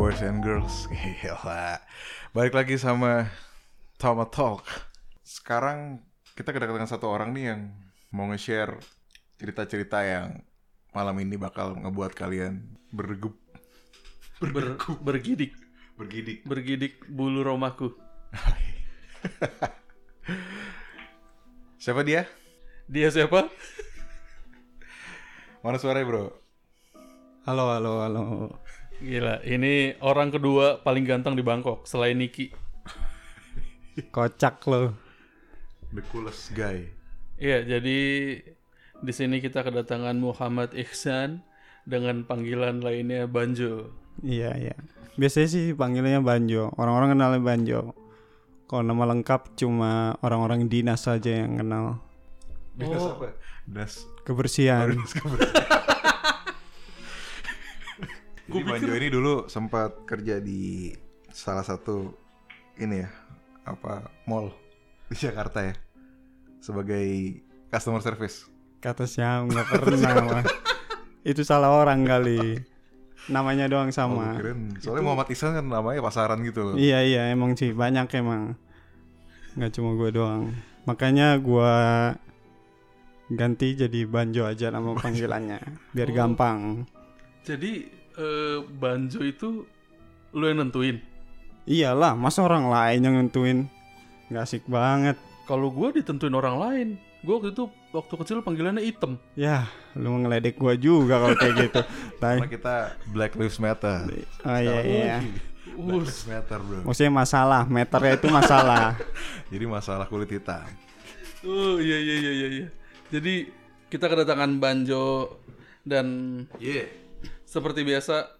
boys and girls. Gila. Balik lagi sama Tama Talk. Sekarang kita kedatangan satu orang nih yang mau nge-share cerita-cerita yang malam ini bakal ngebuat kalian berdegup, Ber, bergidik, bergidik. bergidik bulu romaku. Siapa dia? Dia siapa? Mana suaranya bro? Halo, halo, halo. Gila, ini orang kedua paling ganteng di Bangkok selain Niki. Kocak lo. The coolest guy. Iya, jadi di sini kita kedatangan Muhammad Ihsan dengan panggilan lainnya Banjo. Iya, iya. Biasanya sih panggilannya Banjo. Orang-orang kenalnya Banjo. Kalau nama lengkap cuma orang-orang dinas saja yang kenal. Dinas Oh. apa? Dinas Kebersihan. Dinas kebersihan. Jadi Banjo ini dulu sempat kerja di salah satu ini ya apa mall di Jakarta ya sebagai customer service. Kata siapa nggak pernah. Itu salah orang kali. Namanya doang Oh, sama. keren. Soalnya Muhammad Ihsan kan namanya pasaran gitu loh. Iya iya emang sih banyak emang nggak cuma gue doang makanya gue ganti jadi Banjo aja nama panggilannya biar Oh. gampang Jadi eh, Banjo itu lu yang nentuin. iyalah masa orang lain yang nentuin nggak asik banget Kalau gue ditentuin orang lain. Gue waktu itu waktu kecil panggilannya Item. ya lu ngeledek gue juga kalau kayak gitu Karena Tapi, kita Black Lives Matter. oh iya iya Black Lives Matter bro. maksudnya masalah meternya itu masalah Jadi masalah kulit hitam. Oh iya iya iya iya. iya. Jadi kita kedatangan Banjo dan Iya. Seperti biasa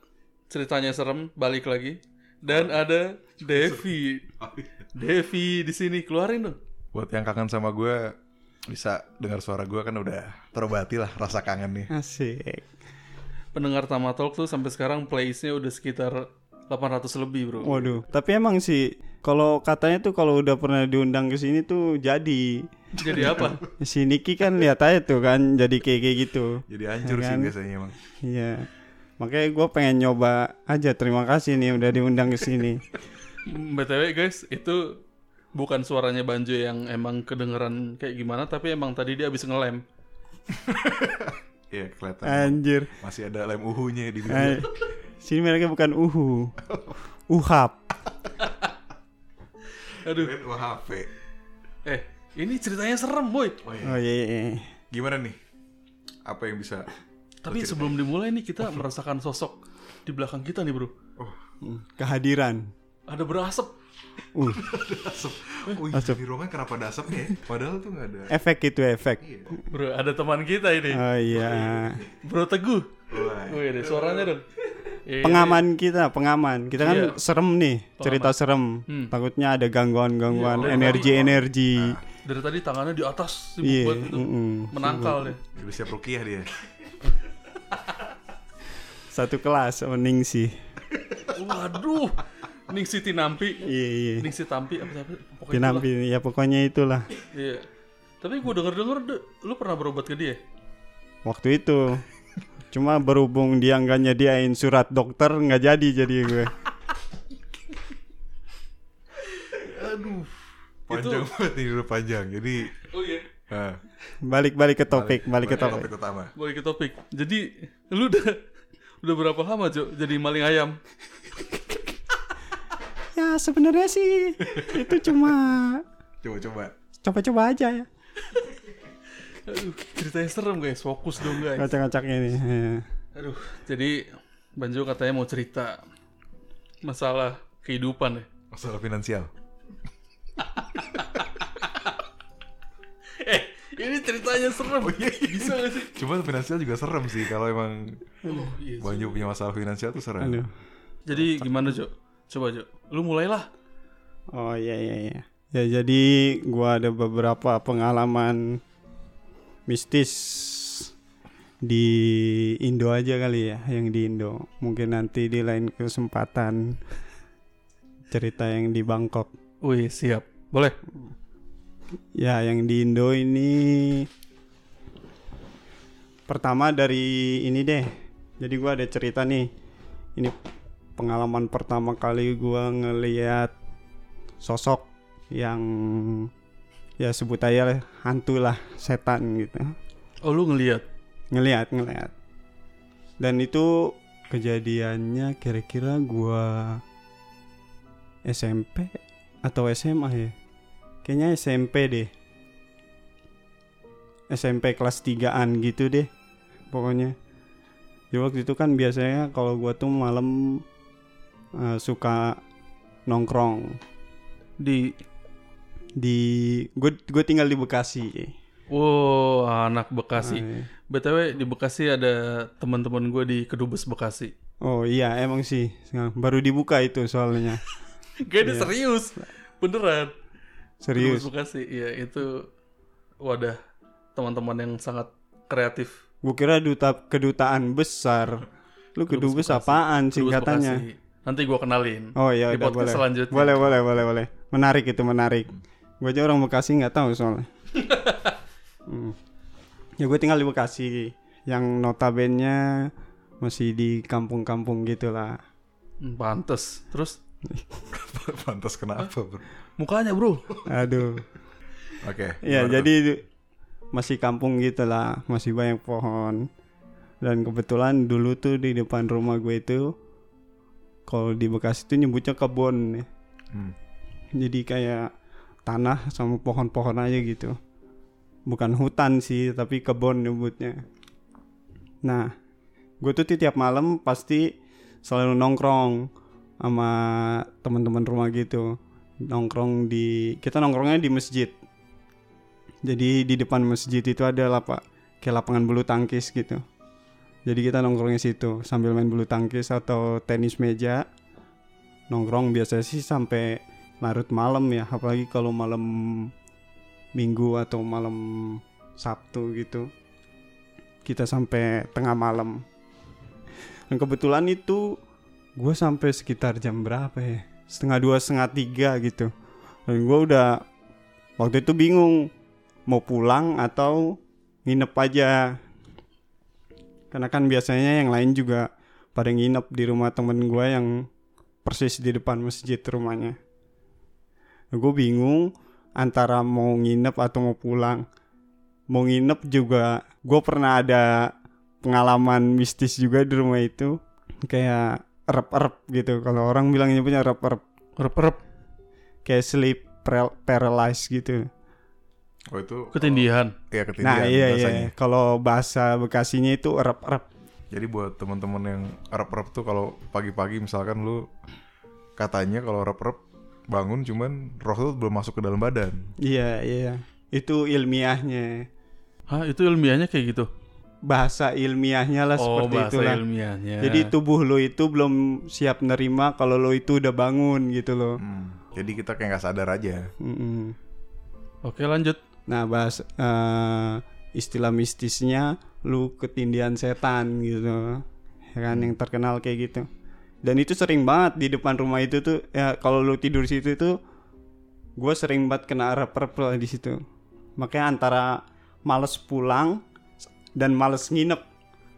ceritanya serem balik lagi dan ada Devi. Devi di sini keluarin dong. Buat yang kangen sama gue bisa dengar suara gue kan udah terobati lah rasa kangen nih. asik Pendengar Tama Talk tuh sampai sekarang playsnya udah sekitar 800 lebih bro. waduh tapi emang sih kalau katanya tuh kalau udah pernah diundang ke sini tuh jadi Jadi apa? si Niki kan lihat aja tuh kan jadi kayak kayak gitu Jadi hancur sih Kan? biasanya emang. Iya. Makanya gue pengen nyoba aja. Terima kasih nih udah diundang ke sini. BTW guys, itu bukan suaranya Banjo yang emang kedengeran kayak gimana, tapi emang tadi dia habis ngelem. Iya kelihatan. Anjir. Masih ada lem uhunya di Eh, bibir. sini mereka bukan uhu. Uhap. Aduh, UHP. eh ini ceritanya serem boy. Oh iya. Oh iya, iya. iya. Gimana nih? Apa yang bisa? Tapi sebelum dimulai nih kita merasakan sosok di belakang kita nih bro. Oh, Hmm, Kehadiran. Ada berasap. Uh, asap. Oh iya, Asap. di ruangan kenapa ada asapnya ya? Padahal tuh nggak ada. efek itu efek. Iya. Bro, ada teman kita ini. Oh iya. Bro Teguh. Wih, deh, suaranya dong. Iya, Pengaman kita, pengaman. Kita kan Iya. serem nih, cerita serem. Hmm. Takutnya ada gangguan-gangguan Iya, energi-energi. Dari tadi tangannya di atas sibuk Iya, banget gitu. mm-mm. Menangkal deh. Siap rukiah dia. Satu kelas sama Ningsi. Waduh. Ningsi Tinampi. Iya, iya. Ningsi Tampi apa apa pokoknya itulah. Tinampi, ya pokoknya itulah. Iya. Tapi gue denger-denger de- lu pernah berobat ke dia? waktu itu cuma berhubung dia nggak nyediain surat dokter nggak jadi jadi gue Aduh. Panjang banget nih udah panjang. Jadi Oh iya. nah, balik balik ke topik balik ke balik topik topik utama. Boleh ke topik. Jadi lu udah udah berapa lama Jo jadi maling ayam? ya sebenarnya sih itu cuma Coba-coba. coba-coba aja ya Aduh, ceritanya serem guys. Fokus dong guys. kacang-kacang ini ya. Aduh, jadi Banjo katanya mau cerita masalah kehidupan ya. Masalah finansial. Ini ceritanya serem. Bisa gak sih? Cuma finansial juga serem sih kalau emang Oh, iya. punya masalah finansial tuh serem. aduh Jadi gimana Jo? Coba Jo, lu mulailah. oh iya iya iya ya jadi gua ada beberapa pengalaman mistis di Indo aja kali ya yang di Indo mungkin nanti di lain kesempatan cerita yang di Bangkok Wih, siap. Boleh. Ya, yang di Indo ini pertama dari ini deh. Jadi gua ada cerita nih. Ini pengalaman pertama kali gua ngeliat sosok yang ya sebut aja lah, hantu lah setan gitu Oh lu ngelihat? ngeliat ngeliat dan itu kejadiannya kira-kira gua SMP atau SMA ya kayaknya SMP deh SMP kelas 3an gitu deh pokoknya ya waktu itu kan biasanya kalau gua tuh malam eh, suka nongkrong Di di gue gue tinggal di Bekasi Wow, anak Bekasi. Ah, iya. BTW di Bekasi ada teman-teman gue di Kedubes Bekasi. oh iya emang sih baru dibuka itu soalnya Gak ada serius. Beneran. Serius Kedubes Bekasi. Iya, itu wadah teman-teman yang sangat kreatif. Gue kira duta kedutaan besar. Lu kedubes apaan singkatannya? Nanti gue kenalin. Oh iya Di udah boleh. selanjutnya. Boleh boleh boleh boleh. Menarik itu menarik. Gue aja orang Bekasi nggak tahu soalnya. Hmm. Ya gue tinggal di Bekasi yang notabene masih di kampung-kampung gitulah. Hmm, Pantes. Terus Pantas kenapa, bro? mukanya bro. Aduh. Oke. Ya gimana tuh? jadi masih kampung gitulah, masih banyak pohon. Dan kebetulan dulu tuh di depan rumah gue itu kalau di Bekasi tuh nyebutnya kebun. Hmm. Jadi kayak tanah sama pohon-pohon aja gitu. Bukan hutan sih, tapi kebun nyebutnya. Nah, gue tuh tiap malam pasti selalu nongkrong sama teman-teman rumah gitu. Nongkrong di kita nongkrongnya di masjid. Jadi di depan masjid itu ada lapak kayak lapangan bulu tangkis gitu. Jadi kita nongkrongnya situ sambil main bulu tangkis atau tenis meja. Nongkrong biasa sih sampai larut malam ya, apalagi kalau malam Minggu atau malam Sabtu gitu. Kita sampai tengah malam. Dan kebetulan itu gue sampai sekitar jam berapa ya? Setengah dua, setengah tiga gitu. Dan gue udah waktu itu bingung mau pulang atau nginep aja. Karena kan biasanya yang lain juga pada nginep di rumah temen gue yang persis di depan masjid rumahnya. Gue bingung antara mau nginep atau mau pulang. Mau nginep juga gue pernah ada pengalaman mistis juga di rumah itu. Kayak erep-erep gitu. Kalau orang bilang nyebutnya erep-erep. Rep-rep. Kayak sleep paral- paralyzed gitu. Oh itu Ketindihan. Iya ketindihan Nah iya iya. Kalau bahasa Bekasinya itu erep-erep. Jadi buat teman-teman yang rep-rep tuh kalau pagi-pagi misalkan lu katanya kalau rep-rep bangun cuman roh tuh belum masuk ke dalam badan. Iya iya. Itu ilmiahnya. Hah, itu ilmiahnya kayak gitu. Bahasa ilmiahnya lah oh, seperti bahasa itulah. ilmiahnya. Jadi tubuh lo itu belum siap nerima kalau lo itu udah bangun gitu loh. Hmm. Jadi kita kayak nggak sadar aja. Mm-mm. Oke, lanjut. Nah bahas eh, istilah mistisnya lu ketindihan setan gitu, ya kan yang terkenal kayak gitu. Dan itu sering banget di depan rumah itu tuh ya kalau lu tidur di situ itu gue sering banget kena rep lah di situ. Makanya antara males pulang dan males nginep.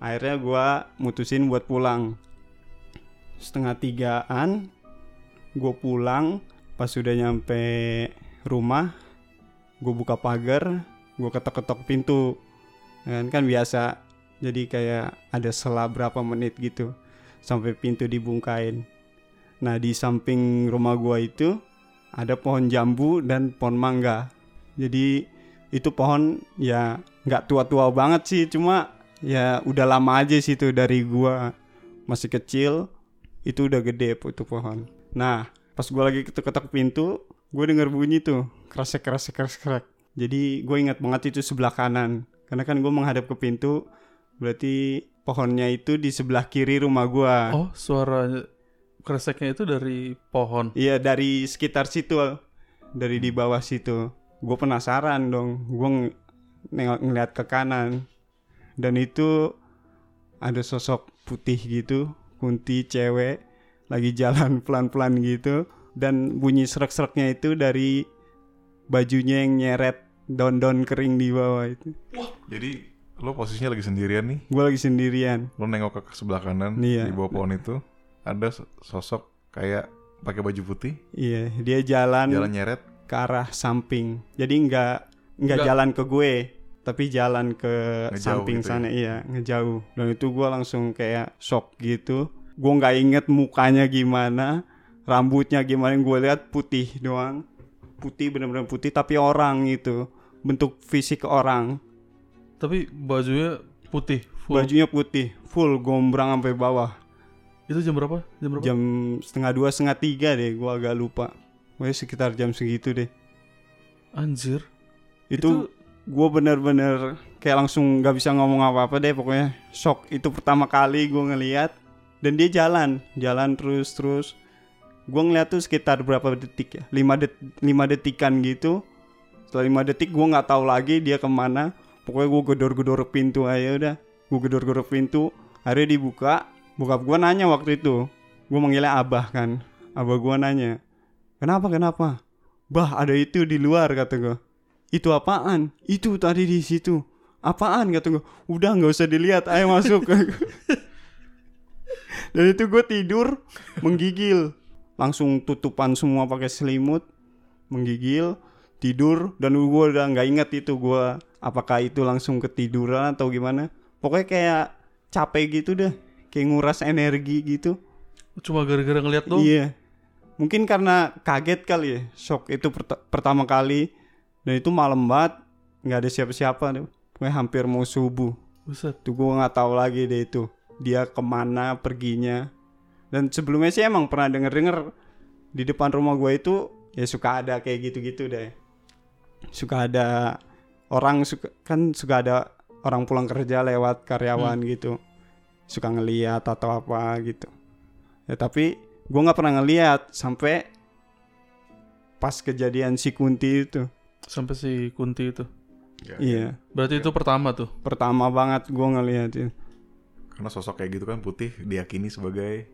Akhirnya gue mutusin buat pulang. Setengah tigaan gue pulang. Pas sudah nyampe rumah gue buka pagar gue ketok-ketok pintu. Kan kan biasa. Jadi kayak ada selah berapa menit gitu sampai pintu dibungkain. Nah di samping rumah gua itu ada pohon jambu dan pohon mangga. Jadi itu pohon ya nggak tua-tua banget sih. Cuma ya udah lama aja sih itu dari gua. Masih kecil itu udah gede itu pohon. Nah pas gua lagi ketok-ketok pintu gue denger bunyi tuh kresek kresek kresek kresek jadi gue ingat banget itu sebelah kanan. Karena kan gue menghadap ke pintu berarti pohonnya itu di sebelah kiri rumah gue Oh, suara kreseknya itu dari pohon. iya dari sekitar situ dari di bawah situ gue penasaran dong gue ng- nengok ngeliat ke kanan dan itu ada sosok putih gitu kunti cewek lagi jalan pelan-pelan gitu dan bunyi serak-seraknya itu dari bajunya yang nyeret daun-daun kering di bawah itu Jadi lo posisinya lagi sendirian nih. gue lagi sendirian Lo nengok ke sebelah kanan Iya. di bawah pohon itu. ada sosok kayak pakai baju putih, Iya, dia jalan, jalan nyeret. Ke arah samping. Jadi nggak nggak jalan ke gue, tapi jalan ke Ngejauh samping gitu ya? sana. Iya, ngejauh. Dan itu gue langsung kayak shock gitu. Gue nggak inget mukanya gimana, rambutnya gimana. Gue lihat putih doang, putih bener-bener putih. Tapi orang itu bentuk fisik orang, Tapi bajunya putih, full. bajunya putih, full gombrang sampai bawah. Itu jam berapa? Jam berapa? Jam setengah dua, setengah tiga deh. Gue agak lupa. Gue sekitar jam segitu deh. Anjir. itu, gue bener-bener kayak langsung nggak bisa ngomong apa-apa deh pokoknya shock. Itu pertama kali gue ngeliat dan dia jalan jalan terus terus. Gue ngeliat tuh sekitar berapa detik ya? 5 det 5 detikan gitu. Setelah 5 detik gue nggak tahu lagi dia ke mana. Pokoknya gue gedor-gedor pintu aja udah. Gue gedor-gedor pintu akhirnya dibuka. Bokap gue nanya waktu itu. Gue manggilnya abah kan. Abah gue nanya kenapa kenapa? Bah ada itu di luar kata gue itu apaan? Itu tadi di situ. Apaan kata gue udah nggak usah dilihat. Ayo masuk. Dan itu gue tidur menggigil. Langsung tutupan semua pakai selimut menggigil tidur. Dan gue udah nggak inget itu gue apakah itu langsung ketiduran atau gimana. Pokoknya kayak capek gitu deh. Kayak nguras energi gitu. Cuma gara-gara ngeliat doang. Iya. Mungkin karena kaget kali ya, shock itu pert- pertama kali dan itu malam banget, nggak ada siapa-siapa deh. Pokoknya hampir mau subuh. Buset. Tuh gue nggak tahu lagi deh itu dia ke mana perginya. Dan sebelumnya sih emang pernah denger-denger di depan rumah gue itu ya suka ada kayak gitu-gitu deh. Suka ada orang suka kan suka ada orang pulang kerja lewat karyawan gitu. Suka ngeliat atau apa gitu. Ya tapi gue nggak pernah ngeliat sampai pas kejadian si Kunti itu. Sampai si Kunti itu. Ya, Iya, Berarti itu pertama tuh. pertama banget gue ngeliat itu. Karena sosok kayak gitu kan putih diyakini sebagai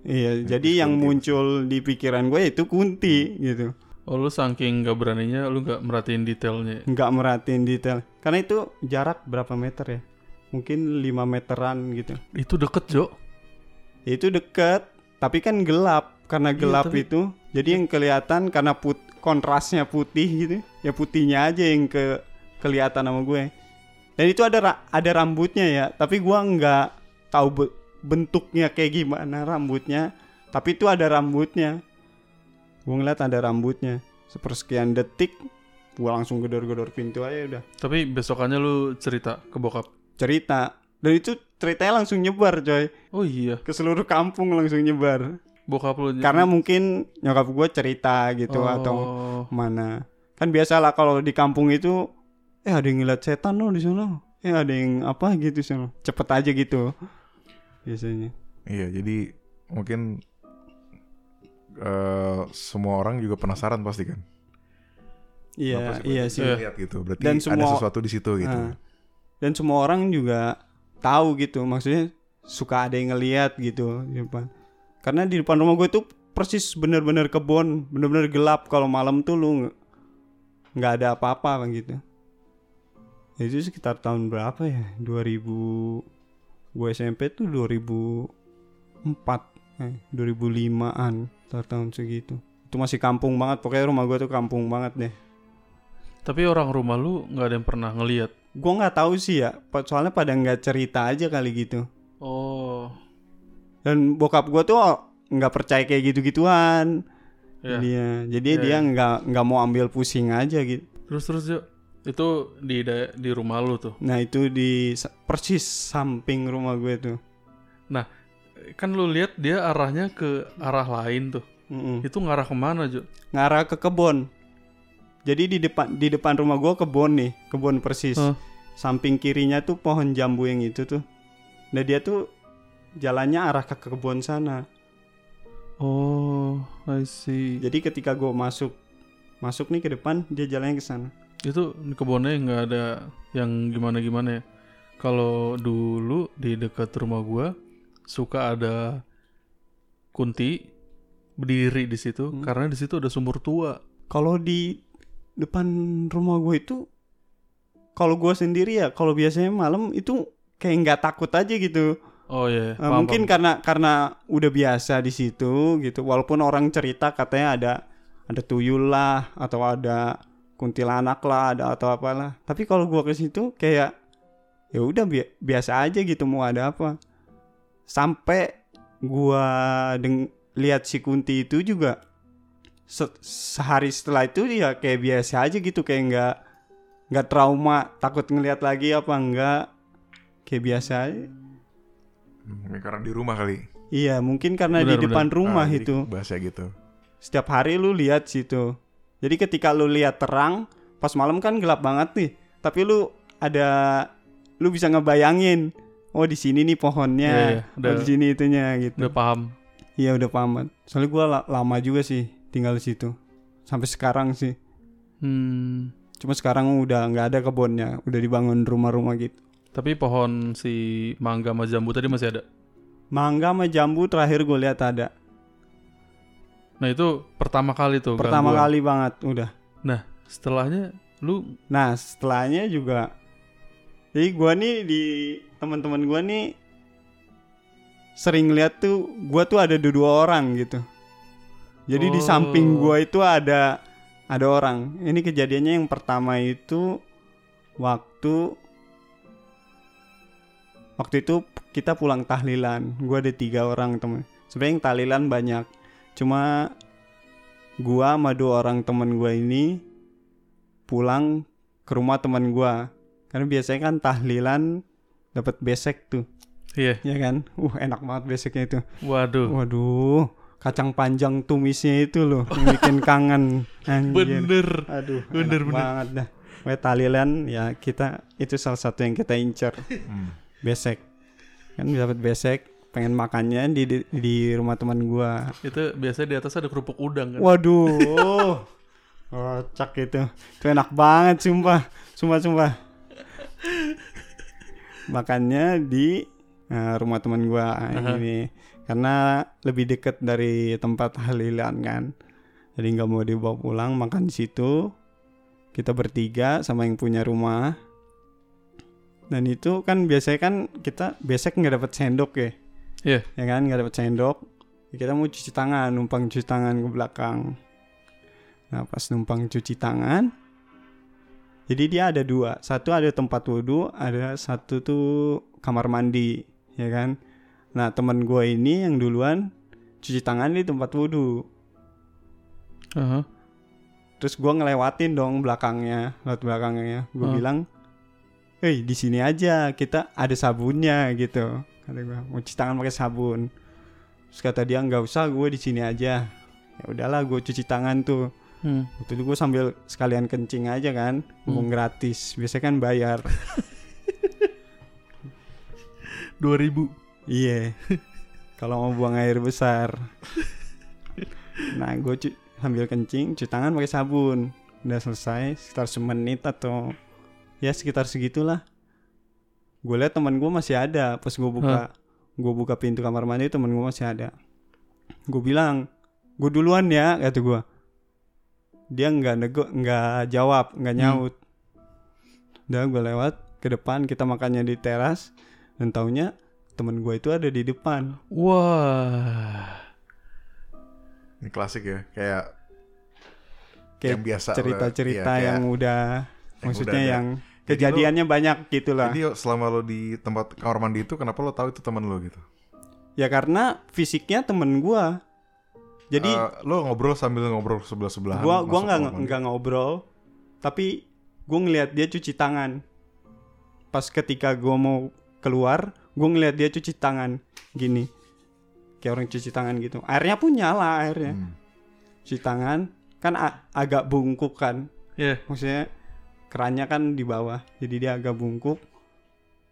Iya, Ya, jadi yang Kunti. muncul di pikiran gue itu Kunti gitu. Oh lu saking gak beraninya lu gak merhatiin detailnya. Nggak merhatiin detail. Karena itu jarak berapa meter ya? Mungkin 5 meteran gitu. Itu deket Jo. Ya, itu deket, tapi kan gelap. Karena Iya, gelap tapi- itu, jadi yang kelihatan karena put kontrasnya putih gitu. Ya putihnya aja yang ke kelihatan sama gue. Dan itu ada ra- ada rambutnya ya, tapi gua nggak tahu be- bentuknya kayak gimana rambutnya. Tapi itu ada rambutnya. Gue ngeliat ada rambutnya. Sepersekian detik, gua langsung gedor-gedor pintu aja udah. Tapi besokannya lu cerita ke bokap. Cerita. Dan itu ceritanya langsung nyebar coy. Oh iya. Ke seluruh kampung langsung nyebar. Bokap lu Karena mungkin nyokap gue cerita gitu oh, atau mana. Kan biasalah kalau di kampung itu eh ada yang ngeliat setan loh di sana. Eh ada yang apa gitu sana. Cepet aja gitu. Biasanya. Iya, jadi mungkin eh, semua orang juga penasaran pasti kan. Iya, sih iya sih. Lihat gitu. Berarti Dan ada semua- sesuatu di situ gitu. Nah, dan semua orang juga tahu gitu. Maksudnya suka ada yang ngeliat gitu di depan. Karena di depan rumah gue tuh persis bener-bener kebun, bener-bener gelap. Kalau malam tuh lu nggak ada apa-apa kan gitu. Ya, Itu sekitar tahun berapa ya? 2000 gue SMP tuh 2004 eh, 2005an sekitar tahun segitu. Itu masih kampung banget. Pokoknya rumah gue tuh kampung banget deh. Tapi orang rumah lu nggak ada yang pernah ngeliat. Gue nggak tahu sih ya, soalnya pada nggak cerita aja kali gitu. Oh. Dan bokap gue tuh nggak percaya kayak gitu-gituan. Ya. Dia, jadi Ya, dia ya. nggak nggak mau ambil pusing aja gitu. Terus terus Jo. Itu di di rumah lu tuh. Nah itu di persis samping rumah gue tuh. Kan lu lihat dia arahnya ke arah lain tuh. Mm-mm. Itu ngarah ke mana Jo? Ngarah ke kebun. Jadi di depan di depan rumah gue kebun nih, kebun persis. Hah. Samping kirinya tuh pohon jambu yang itu tuh. Nah dia tuh jalannya arah ke kebun sana. Oh, I see. Jadi ketika gue masuk masuk nih ke depan, dia jalannya ke sana. Itu di kebunnya nggak ada yang gimana-gimana ya. Kalau dulu di dekat rumah gua suka ada kunti berdiri di situ Hmm. karena di situ ada sumur tua. Kalau di depan rumah gue itu, kalau gue sendiri ya, kalau biasanya malam itu kayak nggak takut aja gitu. Oh iya. Eh, paham, mungkin paham. karena karena udah biasa di situ gitu. Walaupun orang cerita katanya ada ada tuyul lah atau ada kuntilanak lah, ada atau apalah. Tapi kalau gua ke situ kayak ya udah bi- biasa aja gitu mau ada apa. Sampai gua deng lihat si Kunti itu juga se- sehari setelah itu ya kayak biasa aja gitu kayak nggak nggak trauma takut ngelihat lagi apa enggak kayak biasa aja. Hmm, karena di rumah kali. Iya, mungkin karena di Benar, depan rumah Ah, itu. Bahasa gitu. Setiap hari lu lihat situ. Jadi ketika lu lihat terang, pas malam kan gelap banget nih. Tapi lu ada lu bisa ngebayangin, oh di sini nih pohonnya, Iya, iya, oh di sini itunya gitu. Udah paham. Iya, udah paham. banget. Soalnya gua la- lama juga sih tinggal di situ. Sampai sekarang sih. Hmm. Cuma sekarang udah nggak ada kebunnya, udah dibangun rumah-rumah gitu. Tapi pohon si mangga sama jambu tadi masih ada. Mangga sama jambu terakhir gue lihat ada. Nah itu pertama kali tuh. Pertama gangguan. kali banget udah. Setelahnya lu Nah setelahnya juga Jadi gua nih di teman-teman gua nih Sering lihat tuh Gua tuh ada dua orang gitu Jadi di samping Oh. gua itu ada Ada orang. Ini kejadiannya yang pertama itu Waktu Waktu itu kita pulang tahlilan. Gua ada tiga orang temen. Sebenarnya yang tahlilan banyak. Cuma Gua sama dua orang temen gua ini pulang ke rumah teman gua. Karena biasanya kan tahlilan dapat besek tuh. Iya. ya kan? Uh enak banget beseknya itu. Waduh. waduh kacang panjang tumisnya itu loh yang bikin kangen anjir Bener. aduh Bener, bener. banget dah tahlilan ya kita itu salah satu yang kita incer Hmm. besek kan dapat besek pengen makannya di di, di rumah teman gua Itu biasanya di atas ada kerupuk udang kan. Waduh. Kocak itu. Itu enak banget sumpah. Sumpah sumpah. Makannya di eh, rumah teman gua Aha. ini karena lebih deket dari tempat halilan kan. Jadi nggak mau dibawa pulang makan di situ. Kita bertiga sama yang punya rumah. Dan itu kan biasanya kan kita besek nggak dapat sendok ya. Iya. Ya kan nggak dapat sendok. Kita mau cuci tangan, numpang cuci tangan ke belakang. Nah pas numpang cuci tangan, jadi dia ada dua. Satu ada tempat wudhu, ada satu tuh kamar mandi, ya kan. Nah teman gue ini yang duluan cuci tangan di tempat wudhu. Aha. Terus gue ngelewatin dong belakangnya, lewat belakangnya. Gue Hmm. bilang, hei di sini aja kita ada sabunnya gitu. Kata gue mau cuci tangan pakai sabun. Terus kata dia nggak usah, gue di sini aja. Ya udahlah, gue cuci tangan tuh. Hmm. Waktu itu gue sambil sekalian kencing aja kan, mumpung gratis. Biasanya kan bayar. 2000. Iya. Kalau mau buang air besar. nah, gue cu- sambil kencing, cuci tangan pakai sabun. Udah selesai, sekitar semenit atau ya sekitar segitulah. Gue lihat teman gue masih ada. Pas gue buka, gue buka pintu kamar mandi, teman gue masih ada. Gue bilang, gue duluan ya, kata gue. Dia nggak nego, nggak jawab, nggak Hmm. nyaut. Udah gue lewat ke depan, kita makannya di teras. Dan taunya temen gue itu ada di depan. Wah. Ini klasik ya, kayak Kayak yang biasa. cerita-cerita kayak- yang udah yang maksudnya udah yang Jadi kejadiannya banyak gitu lah. Jadi selama lo di tempat kamar mandi itu, kenapa lo tahu itu teman lo gitu? Ya karena fisiknya temen gua. Jadi Eh, lo ngobrol sambil ngobrol sebelah sebelahan. gua gua nggak nggak ngobrol, tapi gua ngelihat dia cuci tangan. Pas ketika gua mau keluar, gua ngelihat dia cuci tangan gini. Kayak orang cuci tangan gitu. Airnya pun nyala airnya. Hmm. Cuci tangan kan a- agak bungkuk kan. Iya. maksudnya kerannya kan di bawah jadi dia agak bungkuk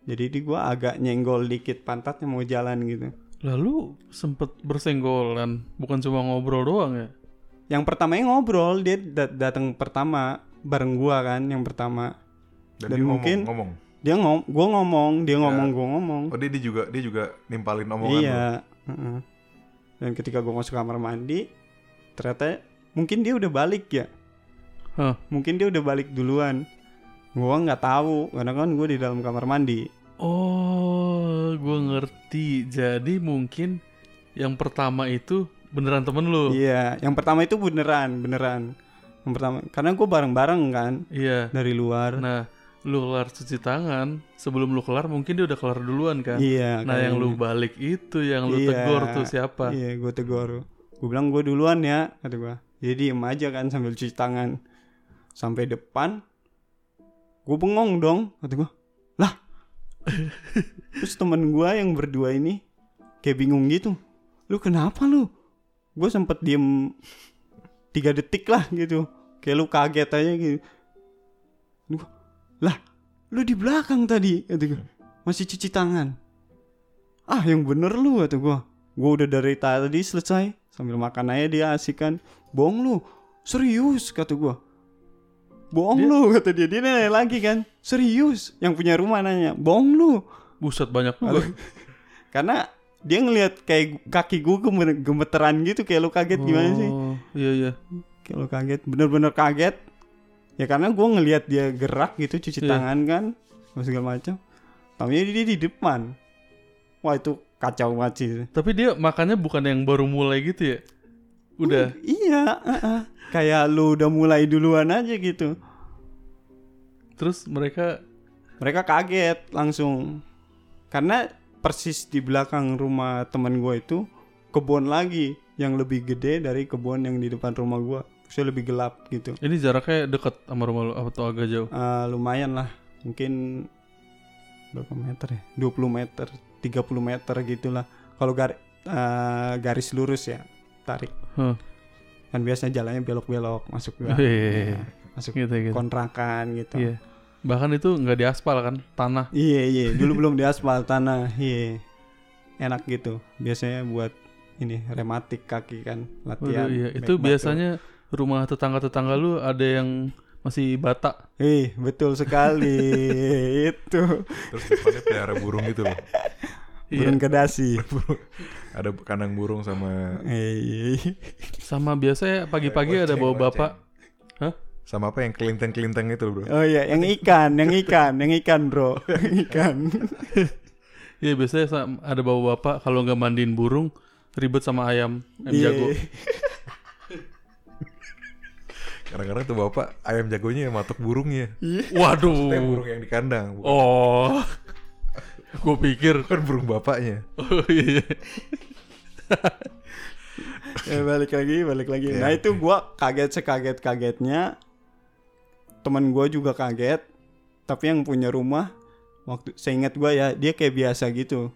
jadi di gua agak nyenggol dikit pantatnya mau jalan gitu Lalu sempet bersenggolan, bukan cuma ngobrol doang ya? yang pertamanya ngobrol dia dat- datang pertama bareng gua kan yang pertama Dan, Dan dia ngomong, mungkin- ngomong. Dia ngom gua ngomong dia ngomong Ya. gua ngomong Oh dia, dia juga dia juga nimpalin omongan iya heeh. dan ketika gua masuk kamar mandi ternyata mungkin dia udah balik ya Hah. mungkin dia udah balik duluan gua nggak tahu karena kan gua di dalam kamar mandi Oh, gue ngerti. Jadi mungkin yang pertama itu beneran temen lu. Iya, yang pertama itu beneran, beneran. Yang pertama, karena gue bareng-bareng kan Iya. dari luar. Nah, lu kelar cuci tangan, sebelum lu kelar mungkin dia udah kelar duluan kan. iya. Nah, yang lu balik itu yang lu Iya. tegur tuh siapa? Iya, gue tegur. Gue bilang gue duluan ya, kata gue. Jadi diem aja kan sambil cuci tangan. Sampai depan, gue bengong dong, kata gue. Lah, terus temen gue yang berdua ini kayak bingung gitu. Lu kenapa lu? Gue sempet diem tiga detik lah gitu. Kayak lu kaget aja gitu. Lu, lah, lu di belakang tadi, kata gue. Masih cuci tangan. Ah, yang bener lu, kata gue. Gue udah dari tadi selesai. Sambil makan aja dia asik kan Bohong lu. Serius kata gue Bohong Dia- lu kata dia. Dia nanya lagi kan. Serius Yang punya rumah nanya. Bohong lu. Buset banyak juga. Karena dia ngelihat kayak kaki gue gem- gemeteran gitu Kayak lu kaget gimana sih? Oh, iya iya. Kayak lu kaget. Bener-bener kaget Ya karena gue ngelihat dia gerak gitu Cuci Iya. tangan kan Segala macam Tapi dia di depan Wah itu kacau banget sih Tapi dia makannya bukan yang baru mulai gitu ya? Udah. Iya, uh-uh. kayak lu udah mulai duluan aja gitu. Terus mereka Mereka kaget langsung. Karena persis di belakang rumah teman gue itu kebun lagi yang lebih gede dari kebun yang di depan rumah gue. Maksudnya lebih gelap gitu. ini jaraknya deket sama rumah lu atau agak jauh? Eh, lumayan lah, mungkin berapa meter ya? 20 meter, 30 meter gitulah. Kalau gar- eh, garis lurus ya, tarik. Huh. Kan biasanya jalannya belok-belok masuk gua. Hehehe. Nah, masuk Gitu gitu. kontrakan gitu. Iya. Bahkan itu nggak diaspal kan, tanah. Iya iya, dulu belum diaspal tanah. Iya. Enak gitu. Biasanya buat ini rematik kaki kan latihan. Waduh, iya. Itu biasanya rumah tetangga-tetangga lu ada yang masih bata. Eh, betul sekali. itu. Terus depannya pelihara burung gitu loh. Iya. Burung kedasi. Ada kandang burung sama Eh, Sama biasanya pagi-pagi ada Goceng, bawa bapak. Hah? sama apa yang kelinteng-kelinteng itu loh, Bro. oh iya, yang ikan, yang ikan, yang ikan, Bro. Yang ikan. Iya biasanya sa- ada bawa bapak kalau nggak mandiin burung ribet sama ayam, ayam Iya. jago. Kadang-kadang tuh bapak ayam jagonya yang matok burungnya. Waduh. Maksudnya burung yang di kandang, bukan, Oh. Gue pikir. bukan burung bapaknya. Oh iya. Ya, balik lagi, balik lagi. Iya. Nah, itu gua kaget sekaget-kagetnya. Teman gua juga kaget. Tapi yang punya rumah waktu seingat gua ya, dia kayak biasa gitu.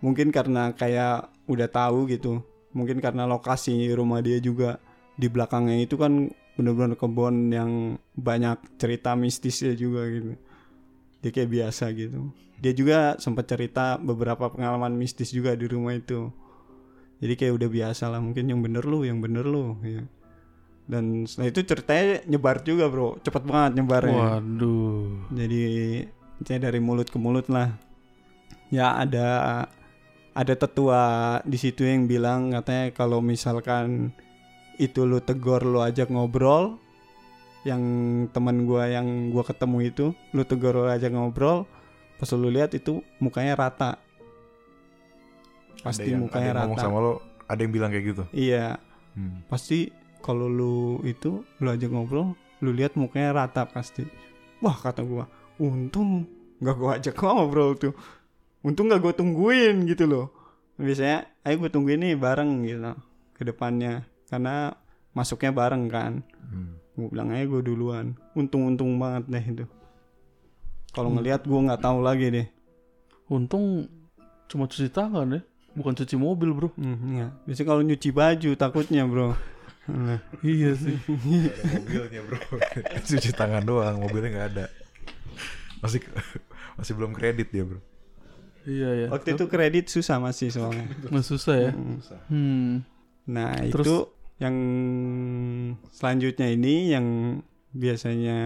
Mungkin karena kayak udah tahu gitu. Mungkin karena lokasi rumah dia juga di belakangnya itu kan bener-bener kebun yang banyak cerita mistisnya juga gitu. Dia kayak biasa gitu. Dia juga sempat cerita beberapa pengalaman mistis juga di rumah itu jadi kayak udah biasa lah mungkin yang bener lu yang bener lu ya. dan setelah itu ceritanya nyebar juga bro cepet banget nyebarnya Waduh. jadi saya dari mulut ke mulut lah ya ada ada tetua di situ yang bilang katanya kalau misalkan itu lu tegor lu ajak ngobrol. Yang teman gua yang gua ketemu itu lu tegor lu ajak ngobrol. Pas lu lihat itu mukanya rata. Pasti Ada yang- mukanya ada yang rata. sama lo, ada yang bilang kayak gitu. iya. Hmm. pasti kalau lu itu lu ajak ngobrol lu lihat mukanya rata pasti. Wah kata gua untung nggak gua ajak ngobrol tuh. Untung nggak gua tungguin gitu loh. Biasanya ayo gua tungguin nih bareng gitu ke depannya karena masuknya bareng kan Hmm. gua bilang aja gua duluan untung-untung banget deh itu kalau Hmm. ngelihat gua nggak tahu lagi deh Untung cuma cuci tangan ya, bukan cuci mobil bro. hmm, ya. biasanya kalau nyuci baju takutnya bro Nah, iya sih. Mobilnya bro, cuci tangan doang, mobilnya nggak ada. Masih masih belum kredit dia bro. Iya ya. waktu itu kredit susah masih soalnya Nggak susah ya. Hmm. Hmm. Nah Terus? itu yang selanjutnya ini yang biasanya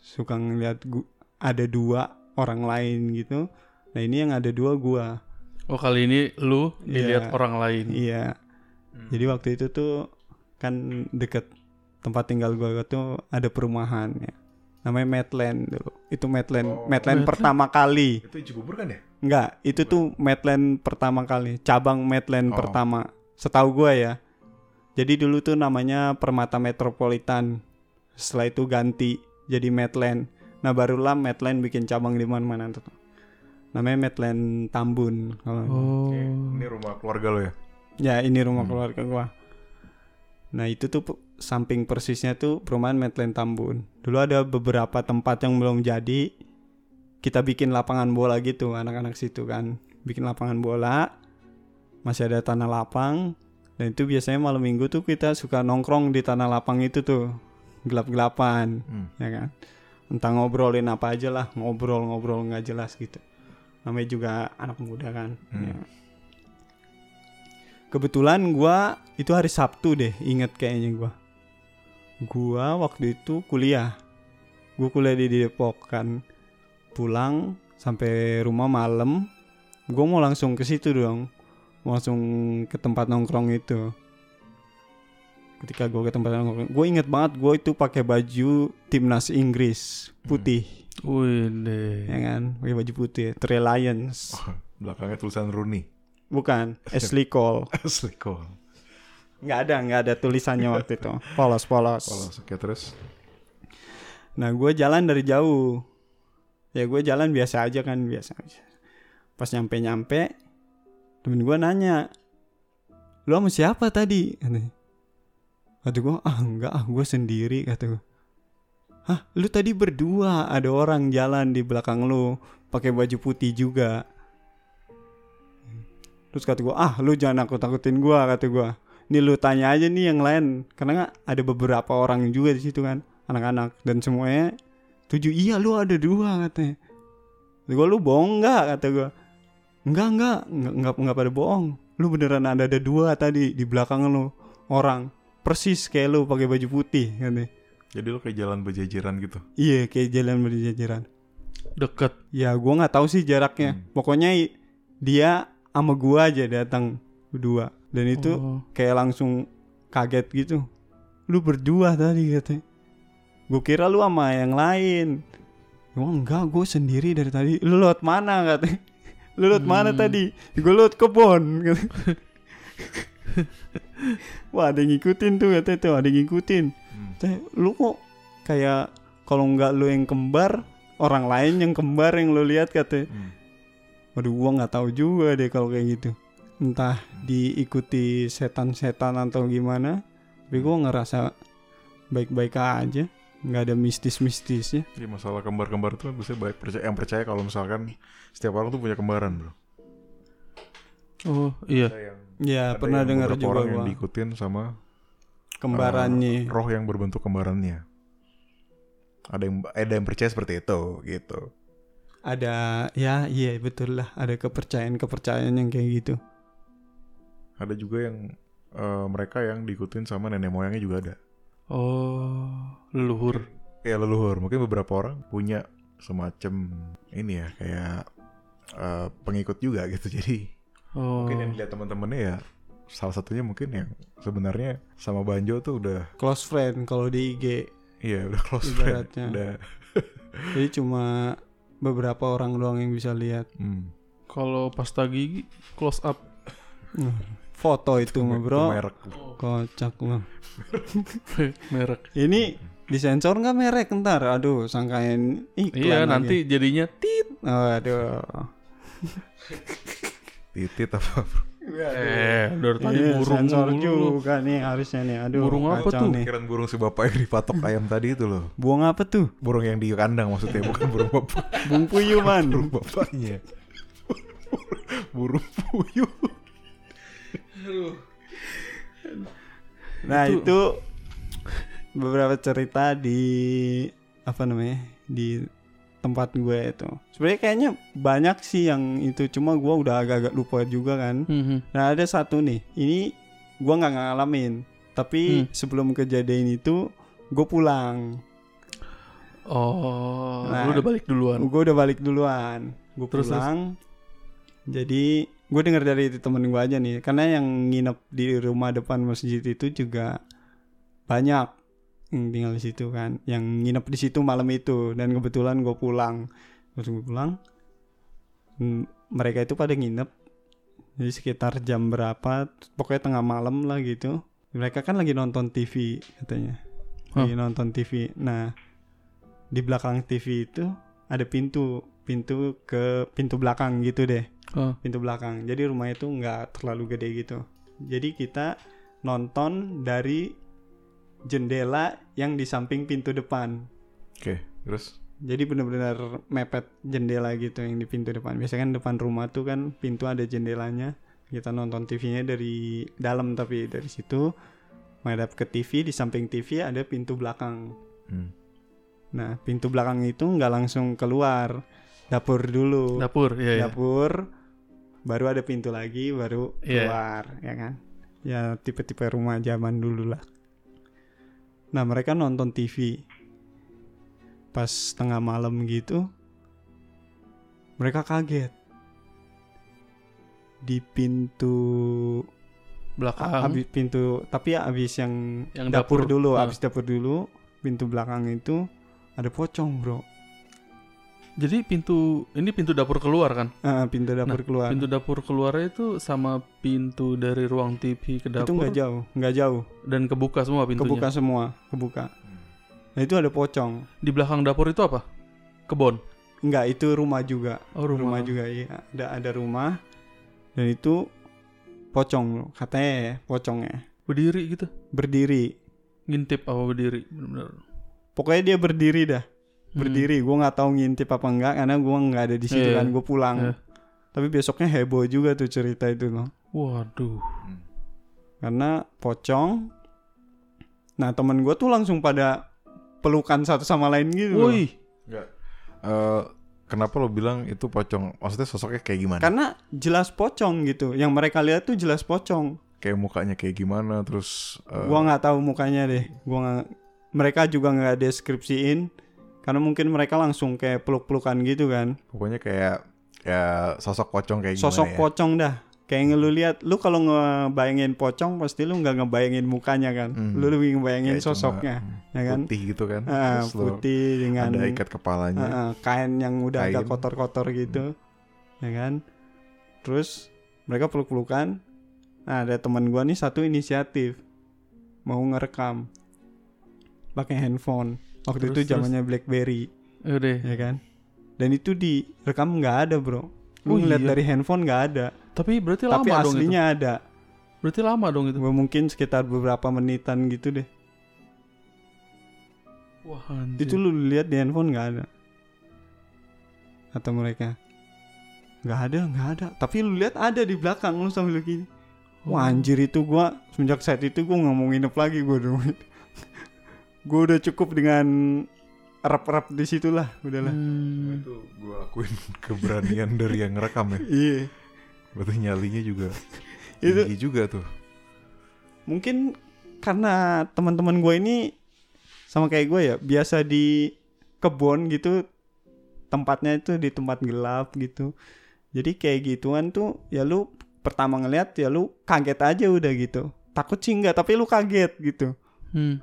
suka ngeliat gu- ada dua orang lain gitu. Nah ini yang ada dua gua. Oh kali ini lu dilihat Iya. orang lain. Iya. Jadi waktu itu tuh kan deket tempat tinggal gua tuh ada perumahan ya. namanya Medland dulu itu Medland Oh, Medland Medland. pertama kali Itu Cibubur kan ya? Enggak, itu tuh Medland pertama kali, cabang Medland Oh. pertama. Setahu gua ya. Jadi dulu tuh namanya Permata Metropolitan. Setelah itu ganti jadi Medland. Nah, barulah Medland bikin cabang di mana-mana tuh. Namanya Medland Tambun. Kalau Oh. Oke, Ini rumah keluarga lo ya? Ya, ini rumah Hmm. keluarga gua. Nah, itu tuh samping persisnya tuh perumahan Medland Tambun. Dulu ada beberapa tempat yang belum jadi. Kita bikin lapangan bola gitu, anak-anak situ kan. Bikin lapangan bola. Masih ada tanah lapang. Dan itu biasanya malam minggu tuh kita suka nongkrong di tanah lapang itu tuh. Gelap-gelapan, Hmm. ya kan. Entah ngobrolin apa aja lah, ngobrol-ngobrol nggak jelas gitu. Namanya juga anak muda kan. Hmm. Ya. Kebetulan gua itu hari Sabtu deh, inget kayaknya gua. Gua waktu itu kuliah. Gua kuliah di Depok kan. Pulang sampai rumah malam, gua mau langsung ke situ dong. Mau langsung ke tempat nongkrong itu. Ketika gua ke tempat nongkrong, gue inget banget gue itu pakai baju timnas Inggris putih, Wih deh. ya kan, pakai baju putih, Three Lions, Oh, belakangnya tulisan Rooney. bukan Ashley Cole. Asli kok. nggak ada nggak ada tulisannya waktu itu polos polos Polos. Oke, terus? nah gue jalan dari jauh ya gue jalan biasa aja kan biasa aja pas nyampe nyampe temen gue nanya lu sama siapa tadi kata gue ah enggak ah gue sendiri kata gue Hah, lu tadi berdua ada orang jalan di belakang lu pakai baju putih juga. Terus kata gue, ah lu jangan aku takutin gue kata gue. Nih lu tanya aja nih yang lain, karena ada beberapa orang juga di situ kan, anak-anak dan semuanya tujuh iya lu ada dua katanya. Kata gue lu bohong nggak kata gue. Enggak enggak enggak enggak, enggak pada bohong. Lu beneran ada ada dua tadi di belakang lu orang persis kayak lu pakai baju putih katanya. Jadi lo kayak jalan berjajaran gitu. Iya kayak jalan berjajaran. Deket. Ya gua nggak tahu sih jaraknya. Hmm. Pokoknya dia sama gua aja datang berdua dan itu Oh. kayak langsung kaget gitu. Lu berdua tadi katanya. Gue kira lu sama yang lain. Emang enggak, gue sendiri dari tadi. Lu lewat mana katanya? Lu lewat mana Hmm. tadi? Gue lewat kebon. Wah ada yang ngikutin tuh katanya tuh ada yang ngikutin. Hmm. Teh, lu kok kayak kalau nggak lu yang kembar, orang lain yang kembar yang lu lihat katanya. Hmm. Waduh, gua nggak tahu juga deh kalau kayak gitu. Entah diikuti setan-setan atau gimana. Tapi gua ngerasa baik-baik aja, nggak ada mistis-mistisnya. Jadi masalah kembar-kembar itu kan biasanya baik percaya yang percaya kalau misalkan setiap orang tuh punya kembaran, Bro. Oh iya. Yang Ya pernah dengar juga orang yang diikutin sama kembarannya. roh yang berbentuk kembarannya. Ada yang ada yang percaya seperti itu gitu. Ada ya iya betul lah, ada kepercayaan-kepercayaan yang kayak gitu. Ada juga yang eh, mereka yang diikutin sama nenek moyangnya juga ada. Oh, leluhur. Ya leluhur, mungkin beberapa orang punya semacam ini ya kayak eh, pengikut juga gitu. Jadi Oh. mungkin yang dilihat teman-temannya ya salah satunya mungkin yang sebenarnya sama Banjo tuh udah Close friend kalau di IG. iya udah close friend, Ibaratnya. udah Jadi cuma beberapa orang doang yang bisa lihat. hmm, Kalau pasta gigi close up. Foto itu mah itu bro. merek. Kocak mah. merek. Ini disensor nggak merek ntar? Aduh, sangkain iklan Iya, lagi. nanti jadinya tit. Oh, aduh. titit apa bro? Eh, dari tadi Iya, burung sensor mulu. juga nih harusnya nih. Aduh. Burung apa tuh? Nih. Pikiran burung si bapak yang dipatok ayam tadi itu loh. Buang apa tuh? Burung yang di kandang maksudnya bukan burung bapak. Bung puyuh man. burung bapaknya. burung puyuh. Nah Itu- itu, beberapa cerita di apa namanya di tempat gue itu. Sebenarnya kayaknya banyak sih yang itu cuma gue udah agak-agak lupa juga kan. Mhm. Nah ada satu nih, ini gue nggak ngalamin. Tapi Hmm. sebelum kejadian itu gue pulang. Oh, Nah, lu udah balik duluan. Gue udah balik duluan. Gue Terus, pulang. Jadi gue denger dari temen gue aja nih, karena yang nginep di rumah depan masjid itu juga banyak tinggal di situ kan. Yang nginep di situ malam itu. Dan kebetulan gue pulang. Terus gue pulang mereka itu pada nginep jadi sekitar jam berapa pokoknya tengah malam lah gitu. Mereka kan lagi nonton TV katanya. Lagi nonton TV nah di belakang TV itu ada pintu. Pintu ke pintu belakang gitu deh. Oh. pintu belakang. Jadi rumah itu nggak terlalu gede gitu. Jadi kita nonton dari jendela yang di samping pintu depan. Oke, terus? Jadi benar-benar mepet jendela gitu yang di pintu depan. Biasanya kan depan rumah tuh kan pintu ada jendelanya. Kita nonton TV-nya dari dalam tapi dari situ menghadap ke TV di samping TV ada pintu belakang. Hmm. nah pintu belakang itu nggak langsung keluar dapur dulu. Dapur, iya, iya. dapur baru ada pintu lagi baru Iya. keluar ya kan? Ya tipe-tipe rumah zaman dulu lah nah mereka nonton TV pas tengah malam gitu mereka kaget di pintu Belakang. abis pintu tapi ya abis yang, Yang dapur, dapur. dulu Ah. abis dapur dulu pintu belakang itu ada pocong bro Jadi pintu ini pintu dapur keluar kan? Ah, pintu dapur keluar Pintu dapur keluarnya itu sama pintu dari ruang TV ke itu dapur nggak jauh nggak jauh dan kebuka semua pintunya. kebuka semua kebuka nah itu ada pocong Di belakang dapur itu apa? Kebon. enggak itu rumah juga Oh, rumah. rumah juga iya ada ada rumah dan itu pocong katanya ya pocongnya Berdiri gitu. berdiri Ngintip apa berdiri? Benar-benar. pokoknya dia berdiri dah Hmm. berdiri gue nggak tahu ngintip apa enggak karena gue nggak ada di situ Iya. kan gue pulang Iya. tapi besoknya heboh juga tuh cerita itu loh Waduh. karena pocong nah temen gue tuh langsung pada pelukan satu sama lain gitu Enggak. Eh, kenapa lo bilang itu pocong? Maksudnya sosoknya kayak gimana? karena jelas pocong gitu yang mereka lihat tuh jelas pocong Kayak mukanya kayak gimana? Terus eh, gua nggak tahu mukanya deh gua nggak mereka juga nggak deskripsiin karena mungkin mereka langsung kayak peluk-pelukan gitu kan pokoknya kayak ya sosok pocong kayak gimana sosok ya? pocong dah kayak lu lihat lu kalau ngebayangin pocong pasti lu nggak ngebayangin mukanya kan Hmm. lu lebih ngebayangin Kayak sosoknya hmm, ya kan Putih gitu kan? Terus lo putih dengan ada ikat kepalanya. ah, kain yang udah agak Kain. kotor-kotor gitu ya kan terus mereka peluk-pelukan nah ada teman gua nih satu inisiatif mau ngerekam pakai handphone waktu Terus, itu zamannya BlackBerry. Yaudah. ya kan? Dan itu direkam nggak ada bro. Lu Oh, ngeliat iya. dari handphone nggak ada. Tapi berarti tapi lama dong itu. aslinya ada. Berarti lama dong itu. Gua mungkin sekitar beberapa menitan gitu deh. Wah, anjir. itu lu lihat di handphone nggak ada? Atau mereka. Nggak ada nggak ada. Tapi lu lihat ada di belakang lu sambil gini Oh. wah anjir itu gua. Semenjak saat itu gua nggak mau nginep lagi gua dulu gua udah cukup dengan rap-rap di situ lah udahlah Hmm. Itu gue akuin keberanian dari yang ngerekam ya. iya Berarti nyalinya juga Itu- tinggi juga tuh. mungkin karena teman-teman gue ini sama kayak gue ya biasa di kebun gitu tempatnya itu di tempat gelap gitu jadi kayak gituan tuh ya lu pertama ngeliat ya lu kaget aja udah gitu takut sih enggak tapi lu kaget gitu Hmm.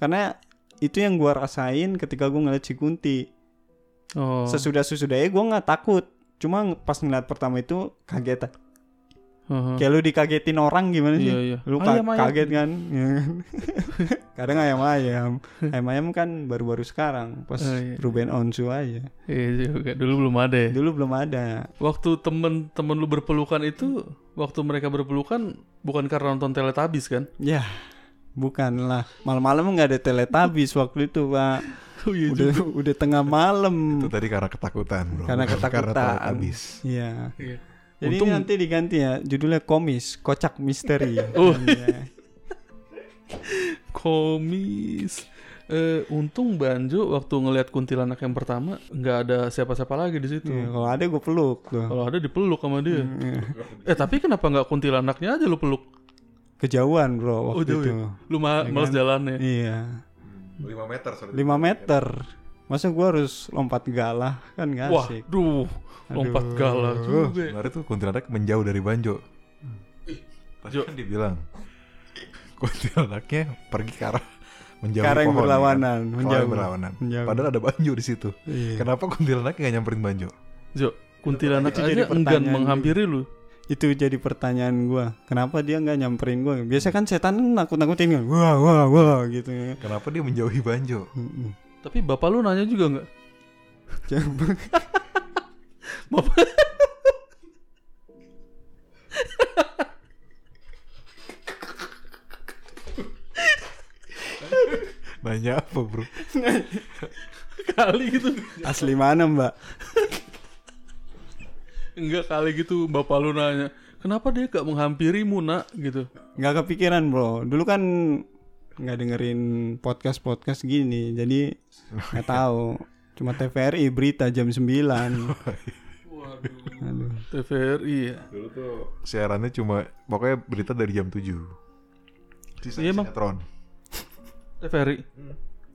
Karena itu yang gua rasain ketika gua ngeliat si Kunti Oh. sesudah sesudahnya gua nggak takut cuma pas ngeliat pertama itu kaget Heeh. kayak lu dikagetin orang gimana sih Iya, iya. lu ka- Ayam, ayam. kaget kan Ya kan? kadang ayam ayam ayam ayam kan baru-baru sekarang pas Oh, iya. Ruben Onsu aja Iya juga. Dulu belum ada ya. dulu belum ada Waktu temen-temen lu berpelukan itu, waktu mereka berpelukan bukan karena nonton Teletubbies kan? ya lah malam-malam nggak ada teletabis waktu itu pak Oh iya udah udah tengah malam Itu tadi karena ketakutan bro. Karena ketakutan. Karena habis. iya Iya. jadi Untung- nanti diganti ya judulnya komis kocak misteri Oh. Iya. Komis. Eh, untung Banjo waktu ngelihat kuntilanak yang pertama nggak ada siapa-siapa lagi di situ. Iya, kalau ada gue peluk tuh Kalau ada dipeluk sama dia. Iya. Eh tapi kenapa nggak kuntilanaknya aja lu peluk? Kejauhan bro Oh waktu jauh itu ya? Lu ma- Ya males kan? jalannya. iya 5 meter. 5 meter masa gue harus lompat galah kan gak Wah, asik duh, lompat Aduh. galah juga. Kemarin tuh kuntilanak menjauh dari Banjo. Jo. kan dia bilang kuntilanaknya pergi ke arah menjauhi Karang pohon, ya berlawanan, kan? menjauh. Karang berlawanan. Menjauh. Padahal ada banjo di situ. Iya. Kenapa kuntilanak nggak nyamperin banjo? Jo, kuntilanak aja enggan menghampiri lu. Itu jadi pertanyaan gua. Kenapa dia nggak nyamperin gua? Biasa kan setan nakut-nakutin kan. Wah, wah, wah gitu. Kenapa dia menjauhi banjo? Mm-mm. Tapi bapak lu nanya juga nggak? Jangan- Bapak Nanya apa bro? kali gitu. Asli mana, Mbak? Enggak kali gitu bapak lu nanya. Kenapa dia gak menghampirimu nak gitu? Nggak kepikiran, Bro. Dulu kan nggak dengerin podcast-podcast gini. Jadi nggak tahu. Cuma TVRI berita jam 9. Waduh. Aduh. TVRI ya. Dulu tuh siarannya cuma pokoknya berita dari jam 7 Sisa Iya, sinetron. TVRI.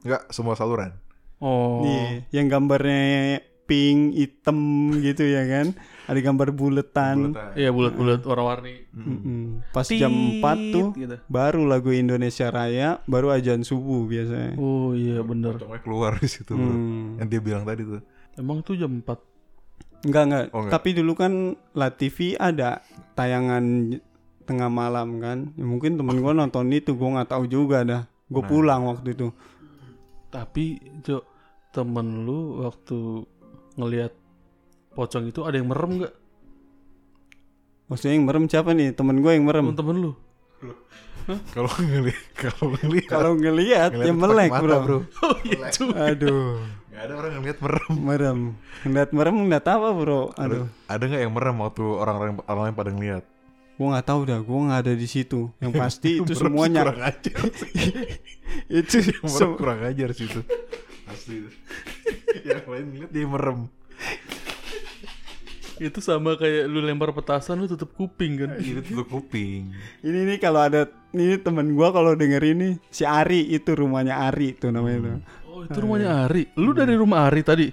Enggak, semua saluran. Oh. Iya, yang gambarnya pink, hitam gitu ya kan. Ada gambar buletan. Iya bulat-bulat warna-warni. Mm-mm. Pas jam 4 tuh gitu. baru lagu Indonesia Raya, baru ajan subuh biasanya. Oh iya bener. Pocongnya keluar di situ bro. Hmm. Yang dia bilang tadi tuh. Emang tuh jam 4 Enggak enggak. Oh, enggak. Tapi dulu kan La TV ada tayangan tengah malam kan. Ya, mungkin temen gua nonton itu, gua nggak tahu juga dah. Gue Nah. pulang waktu itu. Tapi Jo temen lu waktu ngelihat pocong itu ada yang merem nggak? Maksudnya yang merem siapa nih? Temen gue yang merem. Temen-temen lu? Kalau ngelihat kalau ngelihat Kalau ngelihat ya melek mata, bro. bro. Oh iya. Aduh, Gak ada orang ngelihat merem. merem. Ngeliat merem ngeliat apa bro? Aduh, Ada nggak yang merem waktu orang-orang orang lain pada ngelihat? gua nggak tahu dah. Gua nggak ada di situ. Yang pasti itu semuanya kurang ajar. itu Yang merem kurang ajar sih itu. Asli itu. yang lain ngeliat dia merem. Itu sama kayak lu lempar petasan lu tutup kuping kan? Ini tutup kuping. ini nih kalau ada ini temen gua kalau denger ini si Ari itu rumahnya Ari tuh namanya tuh. Oh itu rumahnya Ari. Lu dari rumah Ari tadi?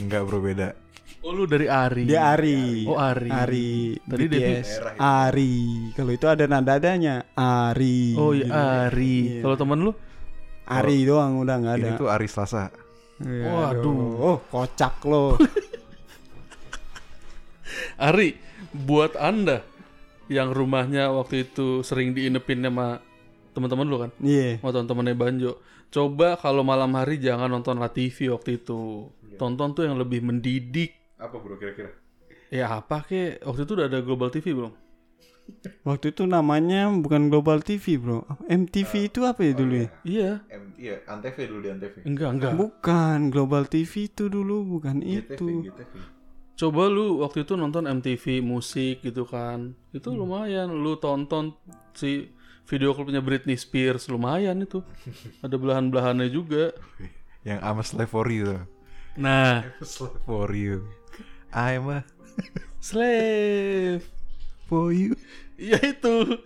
Enggak bro beda. Oh lu dari Ari. Dia Ari. Oh Ari. Ari. Tadi BTS. Itu. Ari. Kalau itu ada nadanya Ari. Oh Gitu. iya Ari. Iya. Kalau temen lu? Ari doang udah nggak ada. Ini tuh Ari Selasa. Iya, Waduh. aduh. Oh, kocak lo. Ari, buat anda yang rumahnya waktu itu sering diinepin sama teman-teman lu kan, Iya. sama teman-temannya Banjo. Coba kalau malam hari jangan nonton La TV waktu itu. Tonton tuh yang lebih mendidik. Apa bro kira-kira? Ya apa kek? Waktu itu udah ada Global TV belum? Waktu itu namanya bukan Global TV, Bro. MTV itu apa ya dulu ya? Iya. M iya Antv dulu di Antv. Enggak, enggak. Bukan Global TV itu dulu, bukan itu. GTV. Coba lu waktu itu nonton MTV musik gitu kan. Itu Hmm. lumayan. Lu tonton si video klipnya Britney Spears lumayan itu. Ada belahan-belahannya juga. Yang I'm a slave for you. Nah, slave for you. I'm a slave. for you. Iya itu.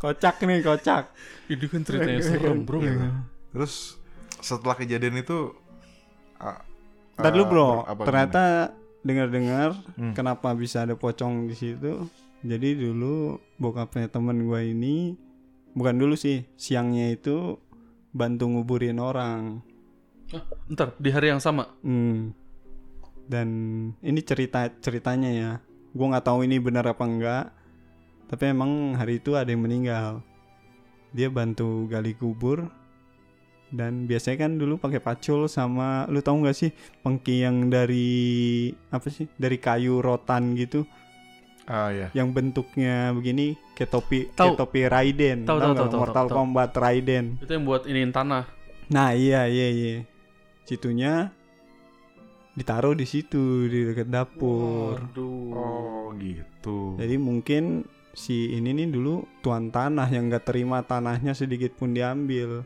Kocak nih, kocak. Ini kan ceritanya serem, Bro. Terus setelah kejadian itu ah, Ntar dulu, ah, Bro. apa Ternyata dengar-dengar Hmm. kenapa bisa ada pocong di situ. Jadi dulu bokapnya temen gua ini bukan dulu sih, siangnya itu bantu nguburin orang. Ah, ntar di hari yang sama. Hmm. Dan ini cerita ceritanya ya. Gue nggak tahu ini benar apa enggak. Tapi emang hari itu ada yang meninggal. Dia bantu gali kubur. Dan biasanya kan dulu pakai pacul sama lu tahu nggak sih pengki yang dari apa sih dari kayu rotan gitu Ah ya. yang bentuknya begini kayak topi Tahu. kayak topi Raiden Tahu, Tahu tahu, nggak? tahu, tahu, Mortal tahu. Kombat Raiden Itu yang buat iniin tanah. Nah iya iya iya. Situnya ditaruh di situ di dekat dapur. Waduh. Oh gitu. Jadi mungkin si ini nih dulu tuan tanah yang gak terima tanahnya sedikit pun diambil.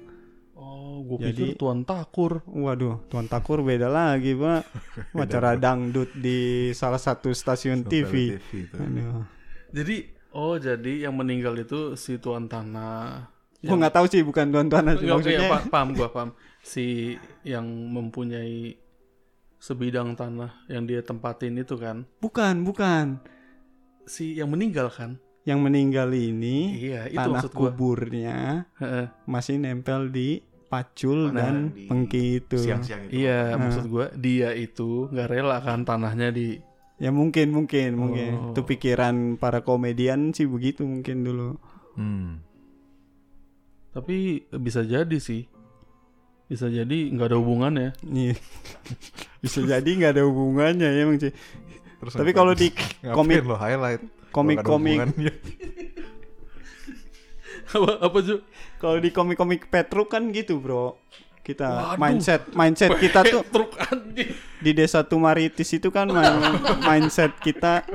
Oh, gue Jadi- pikir Tuan Takur. Waduh, tuan takur beda lagi pak. Acara dangdut di salah satu stasiun TV. itu. Aduh. Jadi, oh jadi yang meninggal itu si Tuan Tanah. Gue nggak tahu sih bukan tuan tanah Enggak, maksudnya. iya, pa- paham gua paham. Si yang mempunyai sebidang tanah yang dia tempatin itu kan. Bukan bukan. Si yang meninggal kan. Yang meninggal ini Iya, itu tanah maksud gua. kuburnya Heeh. masih nempel di pacul Nah, dan di pengki itu. Siang-siang itu. Iya, Nah. maksud gua dia itu nggak rela kan tanahnya di Ya mungkin mungkin mungkin Oh. itu pikiran para komedian sih begitu mungkin dulu. Hmm. tapi bisa jadi sih. Bisa jadi nggak ada hubungannya. Iya. Bisa jadi nggak ada hubungannya ya emang sih. Terus Tapi kalau di komik lo highlight komik-komik apa apa Ju? kalau di komik-komik Petruk kan gitu, Bro. Kita Waduh. mindset mindset kita tuh anjing. di desa Tumaritis itu kan main- mindset kita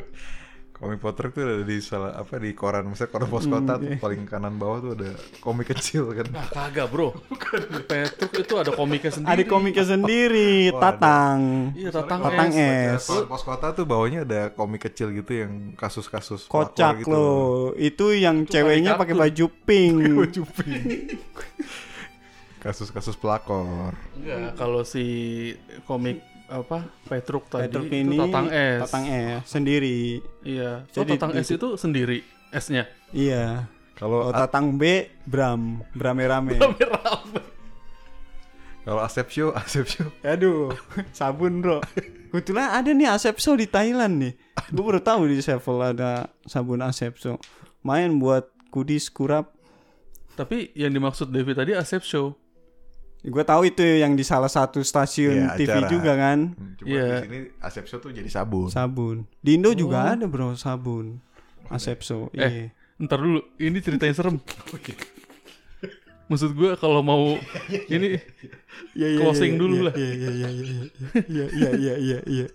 komik potret tuh ada di salah apa di koran misalnya koran pos kota tuh paling kanan bawah tuh ada komik kecil kan Ah kagak bro. Petruk itu ada komiknya sendiri. ada komiknya sendiri, Oh. Tatang. Iya tatang, Tatang es. es. Koran pos kota tuh bawahnya ada komik kecil gitu yang kasus-kasus Kocak gitu. loh. Itu yang Itu ceweknya pakai baju pink. Baju pink. kasus-kasus pelakor Enggak, kalau si komik apa Petruk tadi Petruk itu ini tatang es. Tatang es sendiri. Iya. So Jadi tatang es itu sendiri esnya. Iya. kalau Kalau Tatang B, Bram, Brame-rame. kalau Asep Show Asep Show Aduh, sabun bro. Kebetulan ada nih Asepso di Thailand nih. Gue baru tahu di Sevel ada sabun Asepso. Main buat kudis kurap. Tapi yang dimaksud Devi tadi Asep Show. Gue tahu itu yang di salah satu stasiun Iya, TV acara. juga kan. Hmm, cuma Iya. di sini Asep Show tuh jadi sabun Sabun. Di Indo Oh. juga ada bro sabun. Asepso. Eh. Iya. Ntar dulu, ini ceritanya serem. Maksud gue kalau mau ini Iya, iya, closing iya, dulu iya, lah. Iya iya iya iya iya iya iya iya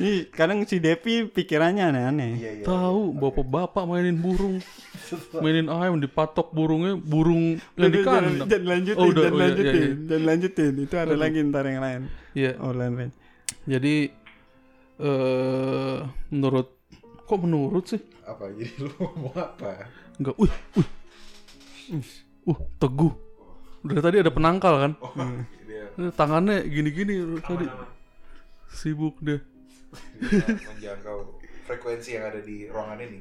iya. Ini kadang si Devi pikirannya aneh-aneh. iya iya tahu bapak-bapak mainin burung, mainin ayam dipatok burungnya burung yang di Jangan- kandang. Jangan lanjutin, Oh, udah, jangan oh, iya, lanjutin, iya, iya. jangan lanjutin. Itu ada Aduh. lagi ntar yang lain. Iya. Oh lain lain. Jadi eh menurut kok menurut sih? apa jadi lu ngomong apa Enggak, wih, wih. Uh, teguh. Dari tadi ada penangkal kan? oh Eh, Tangannya gini-gini tadi. Sibuk deh. Menjangkau frekuensi yang ada di ruangan ini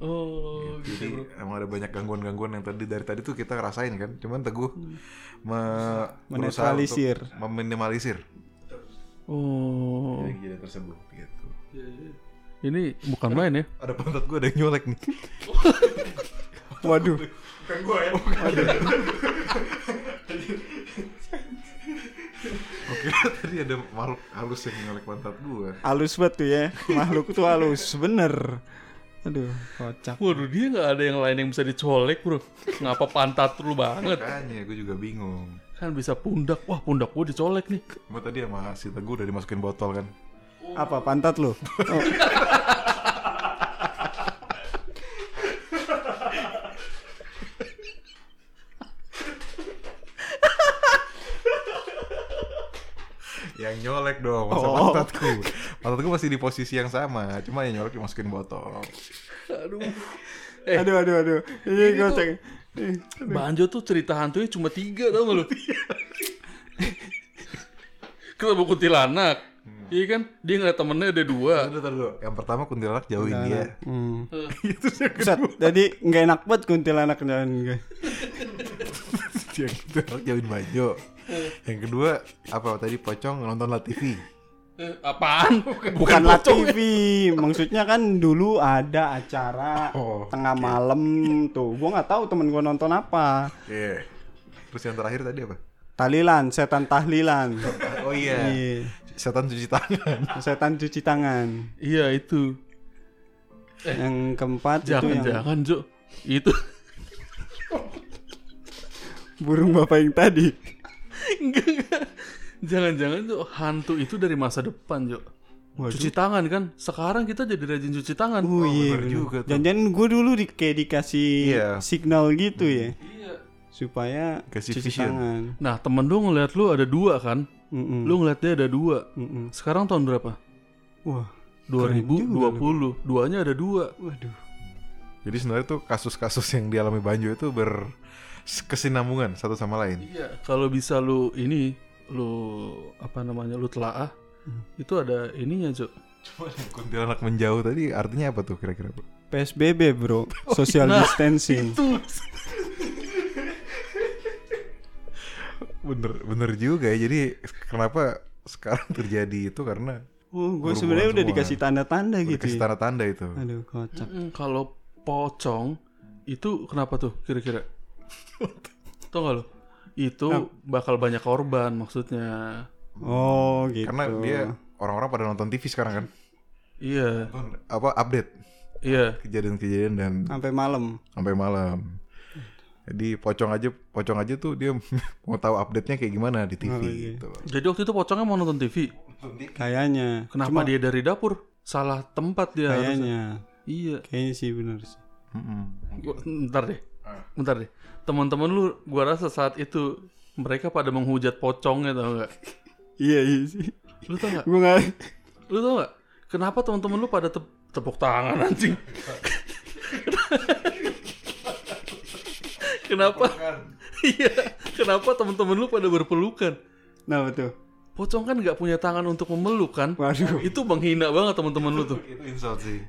Oh, Jadi gitu. bro. emang ada banyak gangguan-gangguan yang tadi dari tadi tuh kita ngerasain kan. Cuman Teguh me- berusaha untuk Menetralisir. meminimalisir Oh. kejadian tersebut gitu. Ini bukan main ya? Ada pantat gue ada yang nyolek nih. Waduh. Bukan gue ya. Oke, tadi ada makhluk halus yang nyolek pantat gue. Halus banget tuh ya. Makhluk tuh halus, bener. Aduh, kocak. Waduh, dia nggak ada yang lain yang bisa dicolek, bro. Ngapa pantat lu banget? Makanya gue juga bingung. Kan bisa pundak. Wah, pundak gua dicolek nih. Cuma tadi sama si Teguh udah dimasukin botol kan. Apa pantat lu? Oh. Yang nyolek dong, masa Oh. pantatku. Pantatku masih di posisi yang sama, cuma yang nyolek dimasukin botol. Aduh. Eh, Aduh, aduh, aduh. Ini Ini kocak. Banjo tuh cerita hantunya cuma tiga tau gak lu? Ketemu kuntilanak. Iya kan? Dia ngeliat temennya ada dua. Tunggu. Yang pertama kuntilanak jauhin dia. Hmm. Itu sih yang Pusat, jadi nggak enak banget kuntilanak jalan gue. yang kuntilanak jauhin Banjo. Yang kedua apa tadi pocong nonton TV. Eh, apaan? Bukan La pocong ya. TV, maksudnya kan dulu ada acara Oh, tengah malam tuh. Gua nggak tahu temen gua nonton apa. Iya. Terus yang terakhir tadi apa? Tahlilan, setan tahlilan. Oh iya. Iya. Setan cuci tangan. Setan cuci tangan. Iya itu. Yang keempat itu yang Jangan-jangan Jo. Itu. burung bapak yang tadi. Enggak, enggak. Jangan-jangan tuh hantu itu dari masa depan Jo. Waduh. Cuci tangan kan. Sekarang kita jadi rajin cuci tangan. Oh, iya bener juga tuh. Jangan-jangan gue dulu di, kayak dikasih Iya. signal gitu ya Iya. supaya Kasih cuci vision. tangan. Nah temen lu ngeliat lu ada dua kan. Mm-mm. Lu ngeliat dia ada dua. Mm-mm. Sekarang tahun berapa? Wah, 2020. Duanya ada dua. waduh. Jadi sebenarnya tuh kasus-kasus yang dialami Banjo itu berkesinambungan satu sama lain. Iya. Kalau bisa lu ini, lu apa namanya, lu telaah, Hmm. itu ada ininya Jo. Cuma yang kuntilanak menjauh tadi artinya apa tuh kira-kira bro? PSBB bro, social Nah, distancing. Tuh. Bener bener juga ya. Jadi kenapa sekarang terjadi itu karena Oh, gue sebenarnya udah dikasih tanda-tanda gitu. kasih ya. tanda-tanda itu. Aduh, kocak. Mm, Kalau pocong itu kenapa tuh kira-kira? Tau gak lo? Itu bakal banyak korban maksudnya. Oh, gitu. Karena dia orang-orang pada nonton TV sekarang kan. Iya, apa update iya. kejadian-kejadian dan sampai malam. sampai malam. Jadi pocong aja pocong aja tuh dia mau tahu update-nya kayak gimana di TV Oh, iya. gitu. Jadi waktu itu pocongnya mau nonton TV. Kayaknya. Kenapa Cuma dia dari dapur? Salah tempat dia. harusnya. Kayaknya. Iya. Kayaknya sih bener sih. Mm-mm. Gua- Ntar deh. Bentar deh. Teman-teman lu gua rasa saat itu mereka pada menghujat pocongnya tau gak? Iya, iya sih. Lu tau gak? Gue nggak Lu tau gak? Kenapa teman-teman lu pada tep- tepuk tangan anjing? kenapa? Iya, kenapa teman-teman lu pada berpelukan? Nah, betul. Pocong kan nggak punya tangan untuk memeluk kan? Waduh. Itu menghina banget teman-teman lu tuh. Itu insult sih.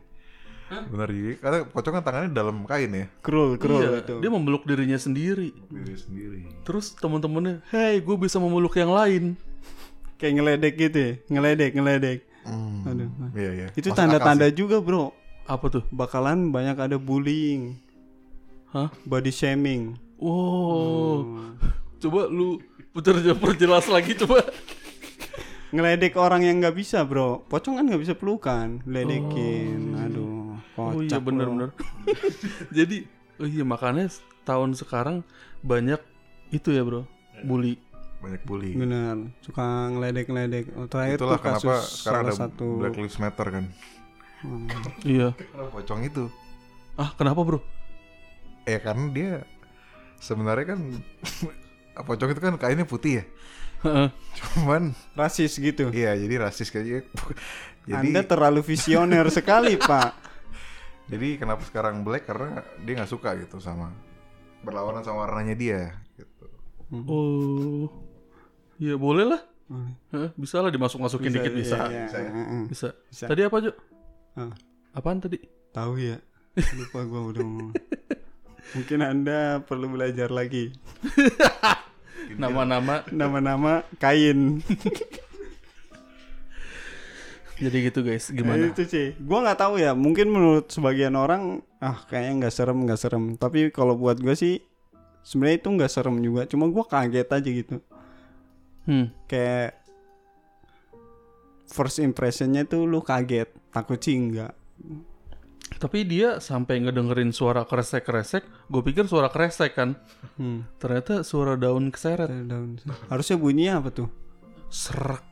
Benar juga. Karena pocong kan tangannya dalam kain ya. Krul, krul Iya, itu. dia memeluk dirinya sendiri. Diri sendiri. Terus teman-temannya, "Hey, gue bisa memeluk yang lain." Kayak ngeledek gitu ya. Ngeledek, ngeledek. Hmm. Aduh. Iya, iya. Itu tanda-tanda juga, Bro. Apa tuh? Bakalan banyak ada bullying, Hah? body shaming. Wow. Coba lu putar perjelas lagi coba. Ngeledek orang yang nggak bisa, Bro. Pocong kan nggak bisa pelukan, ledekin. Aduh, Oh kocak. iya bro. benar-benar. Jadi, oh iya makanya tahun sekarang banyak itu ya, Bro. Bully. banyak bully. Benar, suka ngeledek-ngeledek. Oh, terakhir Itulah tuh kasus kenapa sekarang salah ada satu Black Lives Matter kan. Hmm. Iya. Karena pocong itu. Ah, kenapa, Bro? Ya karena dia sebenarnya kan pocong itu kan kainnya putih ya. Heeh. Cuman rasis gitu. iya jadi rasis kayaknya. jadi Anda terlalu visioner sekali, Pak. Jadi kenapa sekarang black karena dia nggak suka gitu sama berlawanan sama warnanya dia gitu. oh. Iya, boleh lah. Bisa lah dimasuk-masukin dikit bisa. Iya, iya. Bisa ya? Heeh. Bisa. Bisa. Tadi apa, Jo? Ah, Apaan tadi? tahu ya. Lupa gua udah ngomong. Mungkin Anda perlu belajar lagi. Nama-nama. Nama-nama kain. Jadi gitu, guys. Gimana? itu sih. Gua nggak tahu ya. Mungkin menurut sebagian orang, ah kayaknya nggak serem, nggak serem. Tapi kalau buat gua sih, sebenarnya itu nggak serem juga. Cuma gua kaget aja gitu. Hmm. Kayak first impressionnya tuh lu kaget. Takut sih enggak. Tapi dia sampai ngedengerin suara kresek-kresek, gue pikir suara kresek kan. Hmm. Ternyata suara daun keseret. Daun. Harusnya bunyinya apa tuh? Serak.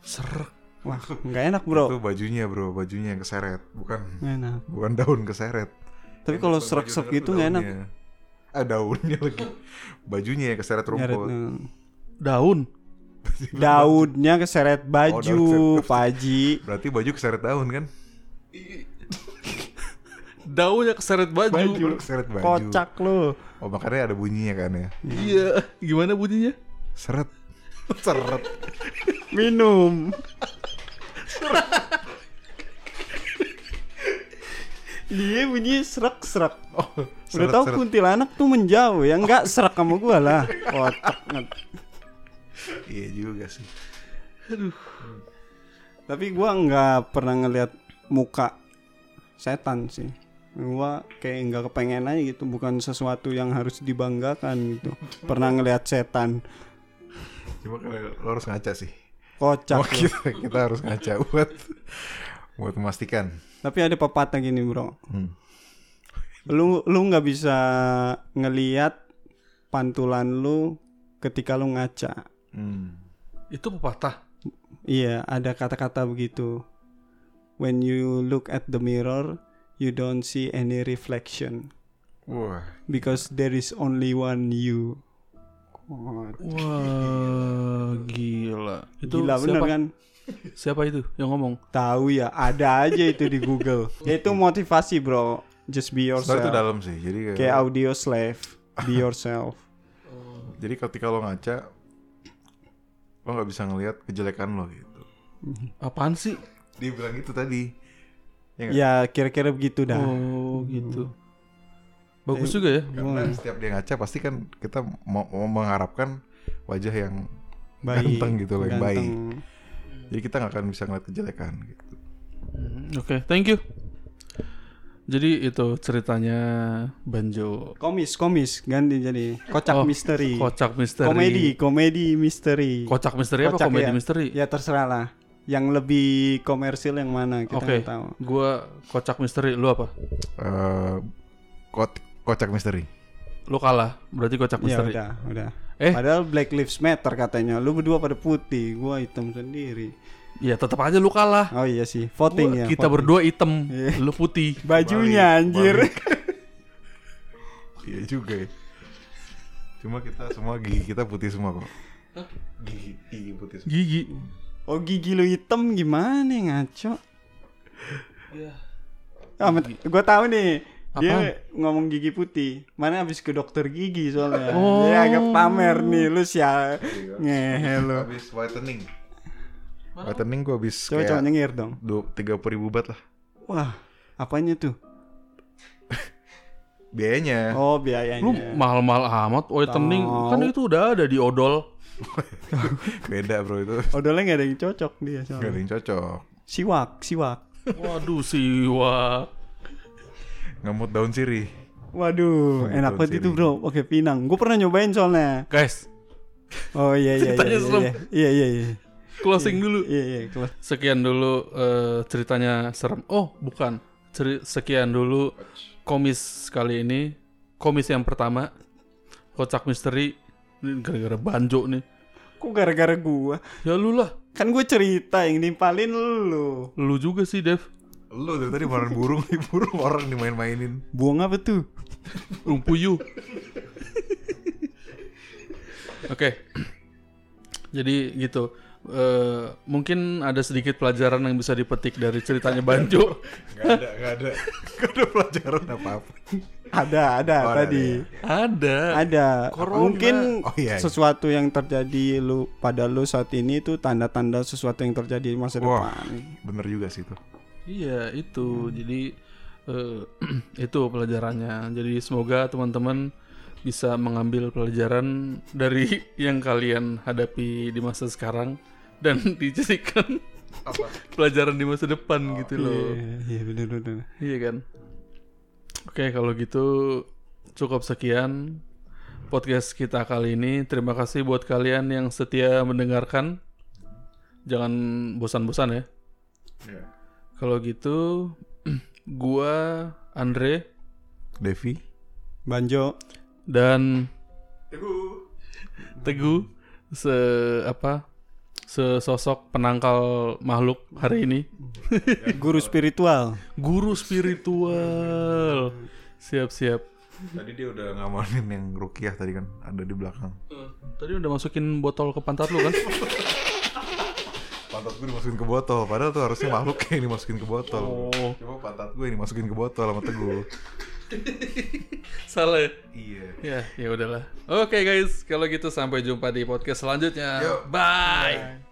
Serak. Wah, nggak enak bro. Itu bajunya bro, bajunya yang keseret, bukan Nggak enak. bukan daun keseret. Tapi kalau serak-serak baju gitu nggak enak. Ah daunnya lagi. Bajunya yang keseret rumput. Daun. Daunnya keseret baju, daun keseret. Paji. Berarti baju keseret daun kan? Daunnya keseret baju. Baju. Keseret baju. Kocak lu. Oh makanya ada bunyinya kan ya. Iya. Gimana bunyinya? Seret. Seret. Minum. Dia bunyi serak-serak. Oh, Udah tahu seret. kuntilanak tuh menjauh ya enggak serak sama gua lah. Kocak. banget. Iya juga sih. Tapi gua nggak pernah ngelihat muka setan sih. Gua kayak nggak kepengen aja gitu, bukan sesuatu yang harus dibanggakan gitu. Pernah ngelihat setan. Cuma kalau lo harus ngaca sih. Kocak. Oh, kita, kita harus ngaca buat buat memastikan. Tapi ada pepatah gini, Bro. Hmm. Lu lu nggak bisa ngelihat pantulan lu ketika lu ngaca. Hmm. Itu pepatah. Iya, ada kata-kata begitu. When you look at the mirror, you don't see any reflection Wah, because there is only one you. Wah, gila. Itu gila bener siapa? kan? Siapa itu yang ngomong? Tahu ya, ada aja itu di Google. Ya, itu motivasi, Bro. Just be sebenarnya itu yourself. dalam sih. Jadi kayak, Kayak audio slave, be yourself. jadi ketika lo ngaca, lo nggak bisa ngelihat kejelekan lo gitu. Apaan sih? Dia bilang gitu tadi. Ya nggak? Ya kira-kira begitu dah. Oh gitu. Bagus juga ya. Karena setiap dia ngaca pasti kan kita mau, mau mengharapkan wajah yang Baik, ganteng gitu loh, yang baik. ganteng. Jadi kita nggak akan bisa ngeliat kejelekan gitu. Hmm, Oke, thank you. Jadi itu ceritanya Banjo. Komis, komis ganti jadi kocak Oh, misteri. Kocak misteri. Komedi, komedi misteri. Kocak misteri apa Kocak, komedi ya. misteri? Ya terserah lah. Yang lebih komersil yang mana kita Oke. nggak tahu. Gua kocak misteri, lu apa? Eh, ko- kocak misteri. Lu kalah, berarti kocak Ya misteri. udah, udah. Eh? Padahal Black Lives Matter katanya. Lu berdua pada putih, gua hitam sendiri. Ya tetap aja lu kalah. Oh iya sih, voting Gua- ya. kita voting. berdua hitam, Iya. lu putih. bajunya Balik, anjir. Iya juga ya. Cuma kita semua gigi kita putih semua kok. Gigi, gigi putih semua. Gigi. Oh gigi lu hitam gimana ngaco? Ah, met- gua tahu nih. Dia ngomong gigi putih. Mana habis ke dokter gigi soalnya. Oh. Dia agak pamer nih lu sia. Ngehe lu. Habis whitening. Whitening gua habis Coba coba kayak nyengir dong. dua tiga ribu bat lah. Wah, apanya tuh? Biayanya. Oh, biayanya. Lu mahal-mahal amat whitening Tahu. kan itu udah ada di odol. Beda bro itu. Odolnya nggak ada yang cocok dia Gak ada soalnya. yang cocok. Siwak, siwak. Waduh siwa. Ngemut daun sirih. Waduh, Oh, enak banget itu bro. Oke, pinang. Gue pernah nyobain soalnya. Guys, Oh iya iya iya Ceritanya iya iya iya iya iya closing dulu. iya iya kelas. Sekian dulu eh, ceritanya serem. Oh, bukan. Ceri- sekian dulu komis kali ini. Komis yang pertama. Kocak misteri. Ini gara-gara banjo nih. Kok gara-gara gua? Ya lu lah. Kan gue cerita yang nimpalin lu. Lu juga sih, Dev. Lu dari tadi makan burung, burung orang dimain-mainin. Buang apa tuh? Burung puyuh. Oke. Jadi gitu. Eh, mungkin ada sedikit pelajaran yang bisa dipetik dari ceritanya Banjo. Gak ada, gak ada. Gak ada pelajaran apa-apa. Ada ada Oh, ada, tadi. ada. Ada. Corona. Mungkin Oh, iya, iya. sesuatu yang terjadi lu pada lu saat ini itu tanda-tanda sesuatu yang terjadi di masa Wah. depan. Bener juga sih itu. Iya, itu. Jadi eh, itu pelajarannya. Jadi semoga teman-teman bisa mengambil pelajaran dari yang kalian hadapi di masa sekarang dan dijadikan pelajaran di masa depan gitu loh. Iya, iya benar benar. Iya kan? Oke, kalau gitu cukup sekian podcast kita kali ini. Terima kasih buat kalian yang setia mendengarkan. Jangan bosan-bosan ya. Iya. Kalau gitu, gua Andre Devi. Banjo. dan Teguh se apa sesosok penangkal makhluk hari ini Guru spiritual. guru spiritual siap-siap Tadi dia udah ngamanin yang rukiah tadi kan ada di belakang. tadi udah masukin botol ke pantat lu kan Pantat gue dimasukin ke botol, padahal tuh harusnya makhluk yang dimasukin ke botol. Oh. Cuma pantat gue yang dimasukin ke botol sama teguh. salah ya iya. ya ya udahlah oke guys kalau gitu sampai jumpa di podcast selanjutnya Yuk. bye